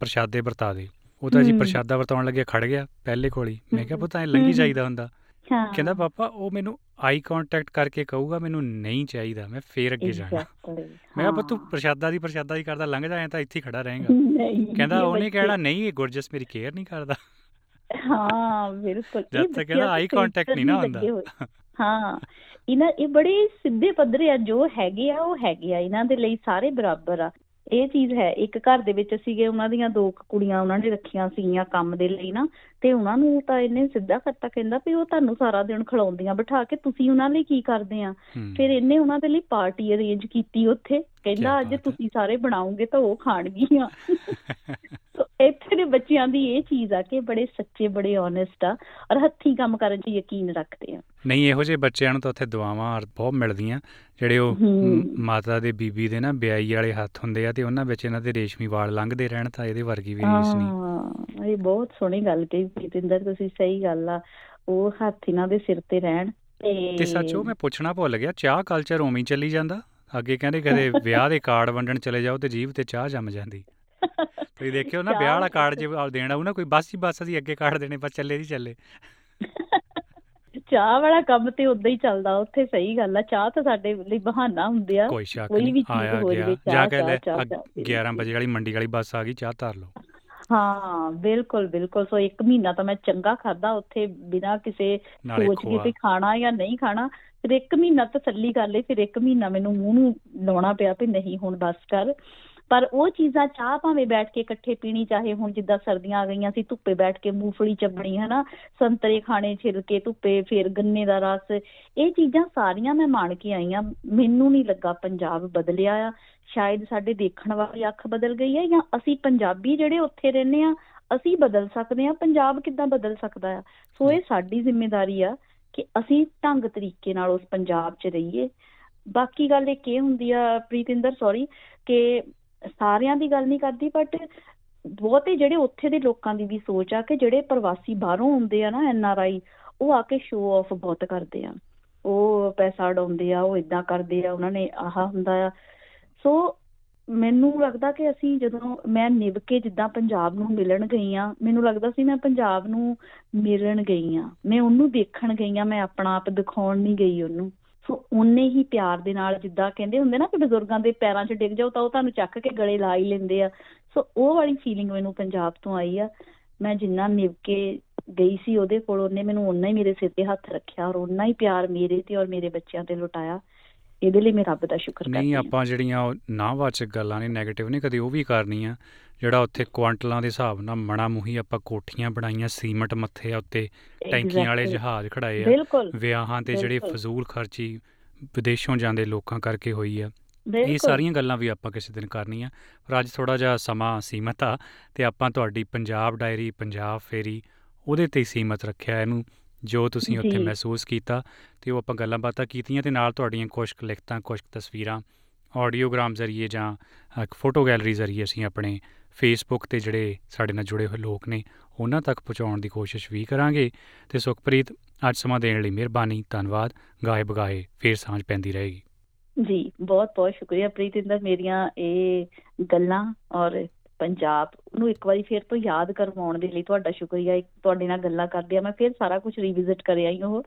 ਪ੍ਰਸ਼ਾਦੇ ਵਰਤਾ ਦੇ। ਉਹ ਤਾਂ ਜੀ। ਪ੍ਰਸ਼ਾਦਾ ਵਰਤਾਉਣ ਲੱਗੇ ਖੜ ਗਿਆ ਪਹਿਲੇ ਕੋਲ ਹੀ। ਮੈਂ ਕਿਹਾ। ਪੁੱਤ ਐ ਲੰਗੀ। ਜਾਈਦਾ ਹੁੰਦਾ। ਹਾਂ। ਕਹਿੰਦਾ ਪਾਪਾ ਉਹ ਮੈਨੂੰ ਆਈ ਕੰਟੈਕਟ ਕਰਕੇ ਕਹੂਗਾ ਮੈਨੂੰ ਨਹੀਂ ਚਾਹੀਦਾ। ਮੈਂ ਫੇਰ ਅੱਗੇ ਜਾਣਾ। ਮੈਂ ਕਿਹਾ ਪੁੱਤ ਤੂੰ। ਪ੍ਰਸ਼ਾਦਾ ਦੀ ਪ੍ਰਸ਼ਾਦਾ ਹੀ ਕਰਦਾ ਲੰਘ ਜਾਏ ਤਾਂ ਇੱਥੇ ਖੜਾ ਰਹੇਗਾ। ਨਹੀਂ ਕਹਿੰਦਾ ਉਹਨੇ ਕਹਿਣਾ ਨਹੀਂ ਇਹ ਗੁਰਜਸ ਮੇਰੀ ਕੇਅਰ ਨਹੀਂ ਕਰਦਾ। ਹਾਂ ਬਿਲਕੁਲ। ਜਦ ਤੱਕ ਕਹਿੰਦਾ eye contact ਨਹੀਂ ਨਾ ਹੁੰਦਾ। ਹਾਂ ਇਹਨਾਂ ਇਹ ਬੜੇ ਸਿੱਧੇ ਪੱਧਰੇ ਆ ਜੋ ਹੈਗੇ ਆ ਉਹ ਹੈਗੇ ਆ। ਇਹਨਾਂ ਦੇ ਲਈ ਸਾਰੇ ਬਰਾਬਰ ਆ। ਇਹ ਚੀਜ਼ ਹੈ, ਇੱਕ ਘਰ ਦੇ ਵਿੱਚ ਸੀਗੇ ਉਹਨਾਂ ਦੀਆਂ ਦੋ ਕੁ ਕੁੜੀਆਂ ਉਹਨਾਂ ਨੇ ਰੱਖੀਆਂ ਸੀਗੀਆਂ ਕੰਮ ਦੇ ਲਈ ਨਾ ਤੇ ਉਹਨਾਂ ਨੂੰ ਤਾਂ ਇਹਨੇ ਸਿੱਧਾ ਕਰਤਾ ਕਹਿੰਦਾ ਵੀ ਉਹ ਤੁਹਾਨੂੰ ਸਾਰਾ ਦਿਨ ਖਿਲਾਉਂਦੀਆਂ ਬਿਠਾ ਕੇ ਤੁਸੀਂ ਉਹਨਾਂ ਲਈ ਕੀ ਕਰਦੇ ਆ। ਫਿਰ ਇਹਨੇ ਉਹਨਾਂ ਦੇ ਲਈ ਪਾਰਟੀ ਅਰੇਂਜ ਕੀਤੀ ਉੱਥੇ। ਕਹਿੰਦਾ ਅੱਜ। ਤੁਸੀਂ ਸਾਰੇ ਬਣਾਓਗੇ ਤਾਂ ਉਹ ਖਾਣਗੀਆਂ। ਇੱਥੇ ਦੇ ਬੱਚਿਆਂ ਦੀ ਇਹ ਚੀਜ਼ ਆ ਕਿ ਬੜੇ ਸੱਚੇ ਬੜੇ ਓਨੈਸਟ ਆ ਔਰ ਹੱਥੀਂ ਕੰਮ ਕਰਨ 'ਚ ਯਕੀਨ ਰੱਖਦੇ ਆ। ਨਹੀਂ ਇਹੋ ਜਿਹੇ ਬੱਚਿਆਂ ਨੂੰ ਤਾਂ ਉੱਥੇ ਦੁਆਵਾਂ ਬਹੁਤ ਮਿਲਦੀਆਂ। ਜਿਹੜੇ ਉਹ ਮਾਤਾ ਦੇ ਬੀਬੀ ਦੇ ਨਾ ਬਿਆਈ ਵਾਲੇ ਹੱਥ ਹੁੰਦੇ ਆ ਤੇ ਉਹਨਾਂ ਵਿੱਚ ਇਹਨਾਂ ਦੇ ਰੇਸ਼ਮੀ ਵਾਲ ਲੰਘਦੇ ਰਹਿਣ ਤਾਂ ਇਹਦੇ ਵਰਗੀ ਵੀ ਰੀਸ ਨਹੀਂ। ਇਹ ਬਹੁਤ ਸੋਹਣੀ ਗੱਲ ਕਹੀ ਪ੍ਰੀਤਿੰਦਰ ਤੁਸੀਂ ਸਹੀ ਗੱਲ ਆ। ਉਹ ਹੱਥ ਇਹਨਾਂ ਦੇ ਸਿਰ ਤੇ ਰਹਿਣ ਤੇ ਸੱਚੋ ਮੈਂ ਪੁੱਛਣਾ ਭੁੱਲ ਗਿਆ ਚਾਹ ਕਲਚਰ ਉਵੇਂ ਹੀ ਚੱਲੀ ਜਾਂਦਾ? ਅੱਗੇ ਕਹਿੰਦੇ ਕਦੇ [LAUGHS] ਵਿਆਹ ਦੇ ਕਾਰਡ ਵੰਡਣ ਚਲੇ ਜਾਓ ਤੇ ਜੀਭ ਤੇ ਚਾਹ ਜੰਮ ਜਾਂਦੀ। ਤੁਸੀਂ ਦੇਖਿਓ ਨਾ ਵਿਆਹ ਵਾਲਾ ਕਾਰਡ ਜੇ ਦੇਣਾ ਉਹ ਨਾ ਕੋਈ ਬਸ ਹੀ ਬਸ ਅਸੀਂ ਅੱਗੇ ਕਾਰਡ ਦੇਣੇ ਬਸ ਚੱਲੇ ਜੀ ਚੱਲੇ। ਚਾਹ ਵਾਲਾ ਕੰਮ ਤੇ ਉਦਾਂ ਹੀ ਚੱਲਦਾ ਉੱਥੇ ਸਹੀ ਗੱਲ ਆ। ਚਾਹ ਤਾਂ ਸਾਡੇ ਲਈ ਬਹਾਨਾ ਹੁੰਦੇ ਆ। ਕੋਈ ਵੀ ਨਹੀਂ ਚੀਜ਼ ਹੋ ਜਾਵੇ, ਜਾ ਕੇ ਲੈ ਚਾਹ, ਅੱਗ- ਚਾਹ। 11 ਵਜੇ ਵਾਲੀ ਮੰਡੀ ਵਾਲੀ ਬੱਸ ਆ ਗਈ ਚਾਹ ਧਰ ਲਓ। ਹਾਂ ਬਿਲਕੁਲ ਬਿਲਕੁਲ। ਸੋ ਇੱਕ ਮਹੀਨਾ ਤਾਂ ਮੈਂ ਚੰਗਾ ਖਾਦਾ ਉੱਥੇ ਬਿਨਾਂ ਕਿਸੇ ਸੋਚ ਕੇ ਵੀ ਖਾਣਾ ਜਾਂ ਨਹੀਂ ਖਾਣਾ ਫਿਰ ਇੱਕ ਮਹੀਨਾ ਤਸੱਲੀ ਕਰ ਲਈ ਫਿਰ ਇੱਕ ਮਹੀਨਾ ਮੈਨੂੰ ਮੂੰਹ ਨੂੰ ਲਾਉਣਾ ਪਿਆ ਵੀ ਨਹੀਂ ਹੁਣ ਬਸ ਕਰ। ਪਰ ਉਹ ਚੀਜ਼ਾਂ ਚਾਹ ਭਾਵੇਂ ਬੈਠ ਕੇ ਇਕੱਠੇ ਪੀਣੀ, ਚਾਹੇ ਹੁਣ ਜਿੱਦਾਂ ਸਰਦੀਆਂ ਆ ਗਈਆਂ ਸੀ, ਧੁੱਪੇ ਬੈਠ ਕੇ ਮੂੰਗਫਲੀ ਚੱਬਣੀ, ਹਨਾ, ਸੰਤਰੇ ਖਾਣੇ ਛਿਲ ਕੇ ਧੁੱਪੇ, ਫਿਰ ਗੰਨੇ ਦਾ ਰਸ, ਇਹ ਚੀਜ਼ਾਂ ਸਾਰੀਆਂ ਮੈਂ ਮਾਣ ਕੇ ਆਈ ਆ। ਮੈਨੂੰ ਨਹੀਂ ਲੱਗਾ ਪੰਜਾਬ ਬਦਲਿਆ ਆ। ਸ਼ਾਇਦ ਸਾਡੇ ਦੇਖਣ ਵਾਲੀ ਅੱਖ ਬਦਲ ਗਈ ਹੈ ਜਾਂ ਅਸੀਂ ਪੰਜਾਬੀ ਜਿਹੜੇ ਉੱਥੇ ਰਹਿੰਦੇ ਆ, ਅਸੀਂ ਬਦਲ ਸਕਦੇ ਆ। ਪੰਜਾਬ ਕਿੱਦਾਂ ਬਦਲ ਸਕਦਾ ਆ? ਸੋ ਇਹ ਸਾਡੀ ਜ਼ਿੰਮੇਵਾਰੀ ਆ ਕਿ ਅਸੀਂ ਢੰਗ ਤਰੀਕੇ ਨਾਲ ਉਸ ਪੰਜਾਬ 'ਚ ਰਹੀਏ। ਬਾਕੀ ਗੱਲ ਇੱਕ ਇਹ ਹੁੰਦੀ ਆ, ਪ੍ਰੀਤਿੰਦਰ ਸੌਰੀ ਕਿ ਸਾਰਿਆਂ ਦੀ ਗੱਲ ਨਹੀਂ ਕਰਦੀ ਬਟ ਬਹੁਤੇ ਜਿਹੜੇ ਉੱਥੇ ਦੇ ਲੋਕਾਂ ਦੀ ਵੀ ਸੋਚ ਆ ਕਿ ਜਿਹੜੇ ਪ੍ਰਵਾਸੀ ਬਾਹਰੋਂ ਆਉਂਦੇ ਆ ਨਾ ਐਨ ਆਰ ਆਈ ਉਹ ਆ ਕੇ ਸ਼ੋਅ ਆਫ ਬਹੁਤ ਕਰਦੇ ਆ। ਉਹ ਪੈਸਾ ਉਡਾਉਂਦੇ ਆ, ਉਹ ਇਦਾਂ ਕਰਦੇ ਆ, ਉਹਨਾਂ ਨੇ ਆਹ ਹੁੰਦਾ ਆ। ਸੋ ਮੈਨੂੰ ਲੱਗਦਾ ਕਿ ਅਸੀਂ ਜਦੋਂ ਮੈਂ ਨਿਭ ਕੇ ਜਿੱਦਾਂ ਪੰਜਾਬ ਨੂੰ ਮਿਲਣ ਗਈ ਆ, ਮੈਨੂੰ ਲੱਗਦਾ ਸੀ ਮੈਂ ਪੰਜਾਬ ਨੂੰ ਮਿਲਣ ਗਈ ਆ। ਮੈਂ ਉਹਨੂੰ ਦੇਖਣ ਗਈ ਆ, ਮੈਂ ਆਪਣਾ ਆਪ ਦਿਖਾਉਣ ਨਹੀਂ ਗਈ ਉਹਨੂੰ। ਸੋ ਉਨੇ ਹੀ ਪਿਆਰ ਦੇ ਨਾਲ ਜਿੱਦਾਂ ਕਹਿੰਦੇ ਹੁੰਦੇ ਨਾ ਕਿ ਬਜ਼ੁਰਗਾਂ ਦੇ ਪੈਰਾਂ 'ਚ ਡਿੱਗ ਜਾਓ ਤਾਂ ਉਹ ਤੁਹਾਨੂੰ ਚੱਕ ਕੇ ਗਲੇ ਲਾ ਹੀ ਲੈਂਦੇ ਆ। ਸੋ ਉਹ ਵਾਲੀ ਫੀਲਿੰਗ ਮੈਨੂੰ ਪੰਜਾਬ ਤੋਂ ਆਈ ਆ। ਮੈਂ ਜਿੰਨਾ ਨਿਭ ਕੇ ਗਈ ਸੀ ਉਹਦੇ ਕੋਲ ਉਹਨੇ ਮੈਨੂੰ ਓਨਾ ਹੀ ਮੇਰੇ ਸਿਰ ਤੇ ਹੱਥ ਰੱਖਿਆ ਔਰ ਓਨਾ ਹੀ ਪਿਆਰ ਮੇਰੇ ਤੇ ਔਰ ਮੇਰੇ ਬੱਚਿਆਂ ਤੇ ਲੁਟਾਇਆ। ਇਹਦੇ ਲਈ ਮੈਂ ਰੱਬ ਦਾ ਸ਼ੁਕਰ ਕਰਦੀ ਨਹੀਂ ਹਾਂ। ਆਪਾਂ ਜਿਹੜੀਆਂ ਨਾਵਾਚਕ ਗੱਲਾਂ ਨੇ 네ਗੇਟਿਵ ਨੇ ਕਦੇ ਉਹ ਵੀ ਕਰਨੀਆਂ। ਜਿਹੜਾ ਉੱਥੇ ਕੁਆਂਟਲਾਂ ਦੇ ਹਿਸਾਬ ਨਾਲ ਮਣਾ ਮੁਹੀ ਆਪਾਂ ਕੋਠੀਆਂ ਬਣਾਈਆਂ ਸੀਮਟ ਮੱਥੇ ਉੱਤੇ ਟੈਂਕੀਆਂ ਵਾਲੇ. ਜਹਾਜ਼ ਖੜਾਏ ਆ ਵਿਆਹਾਂ ਤੇ ਜਿਹੜੇ। ਫਜ਼ੂਲ ਖਰਚੀ ਵਿਦੇਸ਼ੋਂ ਜਾਂਦੇ ਲੋਕਾਂ ਕਰਕੇ ਹੋਈ ਆ ਇਹ ਸਾਰੀਆਂ ਗੱਲਾਂ ਵੀ ਆਪਾਂ ਕਿਸੇ ਦਿਨ ਕਰਨੀਆਂ ਪਰ ਅੱਜ ਥੋੜਾ ਜਿਹਾ ਸਮਾਂ ਸੀਮਤ ਆ ਤੇ ਆਪਾਂ ਤੁਹਾਡੀ ਪੰਜਾਬ ਡਾਇਰੀ ਪੰਜਾਬ ਫੇਰੀ ਉਹਦੇ ਤੇ ਸੀਮਤ ਰੱਖਿਆ ਇਹਨੂੰ ਜੋ ਤੁਸੀਂ ਉੱਥੇ। ਮਹਿਸੂਸ ਕੀਤਾ ਤੇ ਉਹ ਆਪਾਂ ਗੱਲਾਂ ਬਾਤਾਂ ਕੀਤੀਆਂ ਤੇ ਨਾਲ ਤੁਹਾਡੀਆਂ ਕੁਝ ਲਿਖਤਾਂ ਕੁਝ ਤਸਵੀਰਾਂ ਆਡੀਓਗ੍ਰਾਮ ਜ਼ਰੀਏ ਜਾਂ ਇੱਕ ਫੋਟੋ ਗੈਲਰੀ ਜ਼ਰੀਏ ਅਸੀਂ ਆਪਣੇ ਫੇਸਬੁੱਕ ਤੇ ਜਿਹੜੇ ਸਾਡੇ ਨਾਲ ਜੁੜੇ ਹੋਏ ਲੋਕ ਨੇ ਉਹਨਾਂ ਤੱਕ ਪਹੁੰਚਾਉਣ ਦੀ ਕੋਸ਼ਿਸ਼ ਵੀ ਕਰਾਂਗੇ। ਤੇ ਸੁਖਪ੍ਰੀਤ ਅੱਜ ਸਮਾਂ ਦੇਣ ਲਈ ਮਿਹਰਬਾਨੀ ਧੰਨਵਾਦ। ਗਾਏ ਬਗਾਏ ਫੇਰ ਸਾਂਝ ਪੈਂਦੀ ਰਹੇਗੀ। ਜੀ ਬਹੁਤ ਬਹੁਤ ਸ਼ੁਕਰੀਆ ਪ੍ਰੀਤਿੰਦਰ ਮੇਰੀਆਂ ਇਹ ਗੱਲਾਂ ਔਰ ਪੰਜਾਬ ਨੂੰ ਇੱਕ ਵਾਰੀ ਫੇਰ ਤੋਂ ਯਾਦ ਕਰਵਾਉਣ ਦੇ ਲਈ ਤੁਹਾਡਾ ਸ਼ੁਕਰੀਆ। ਇੱਕ ਤੁਹਾਡੇ ਨਾਲ ਗੱਲਾਂ ਕਰਦੀ ਆ ਮੈਂ ਫੇਰ ਸਾਰਾ ਕੁਝ ਰੀਵਿਜ਼ਿਟ ਕਰ ਆਈ ਉਹ।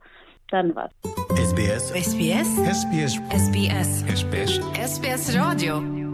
ਧੰਨਵਾਦ। SBS SBS SBS SBS SBS SBS Radio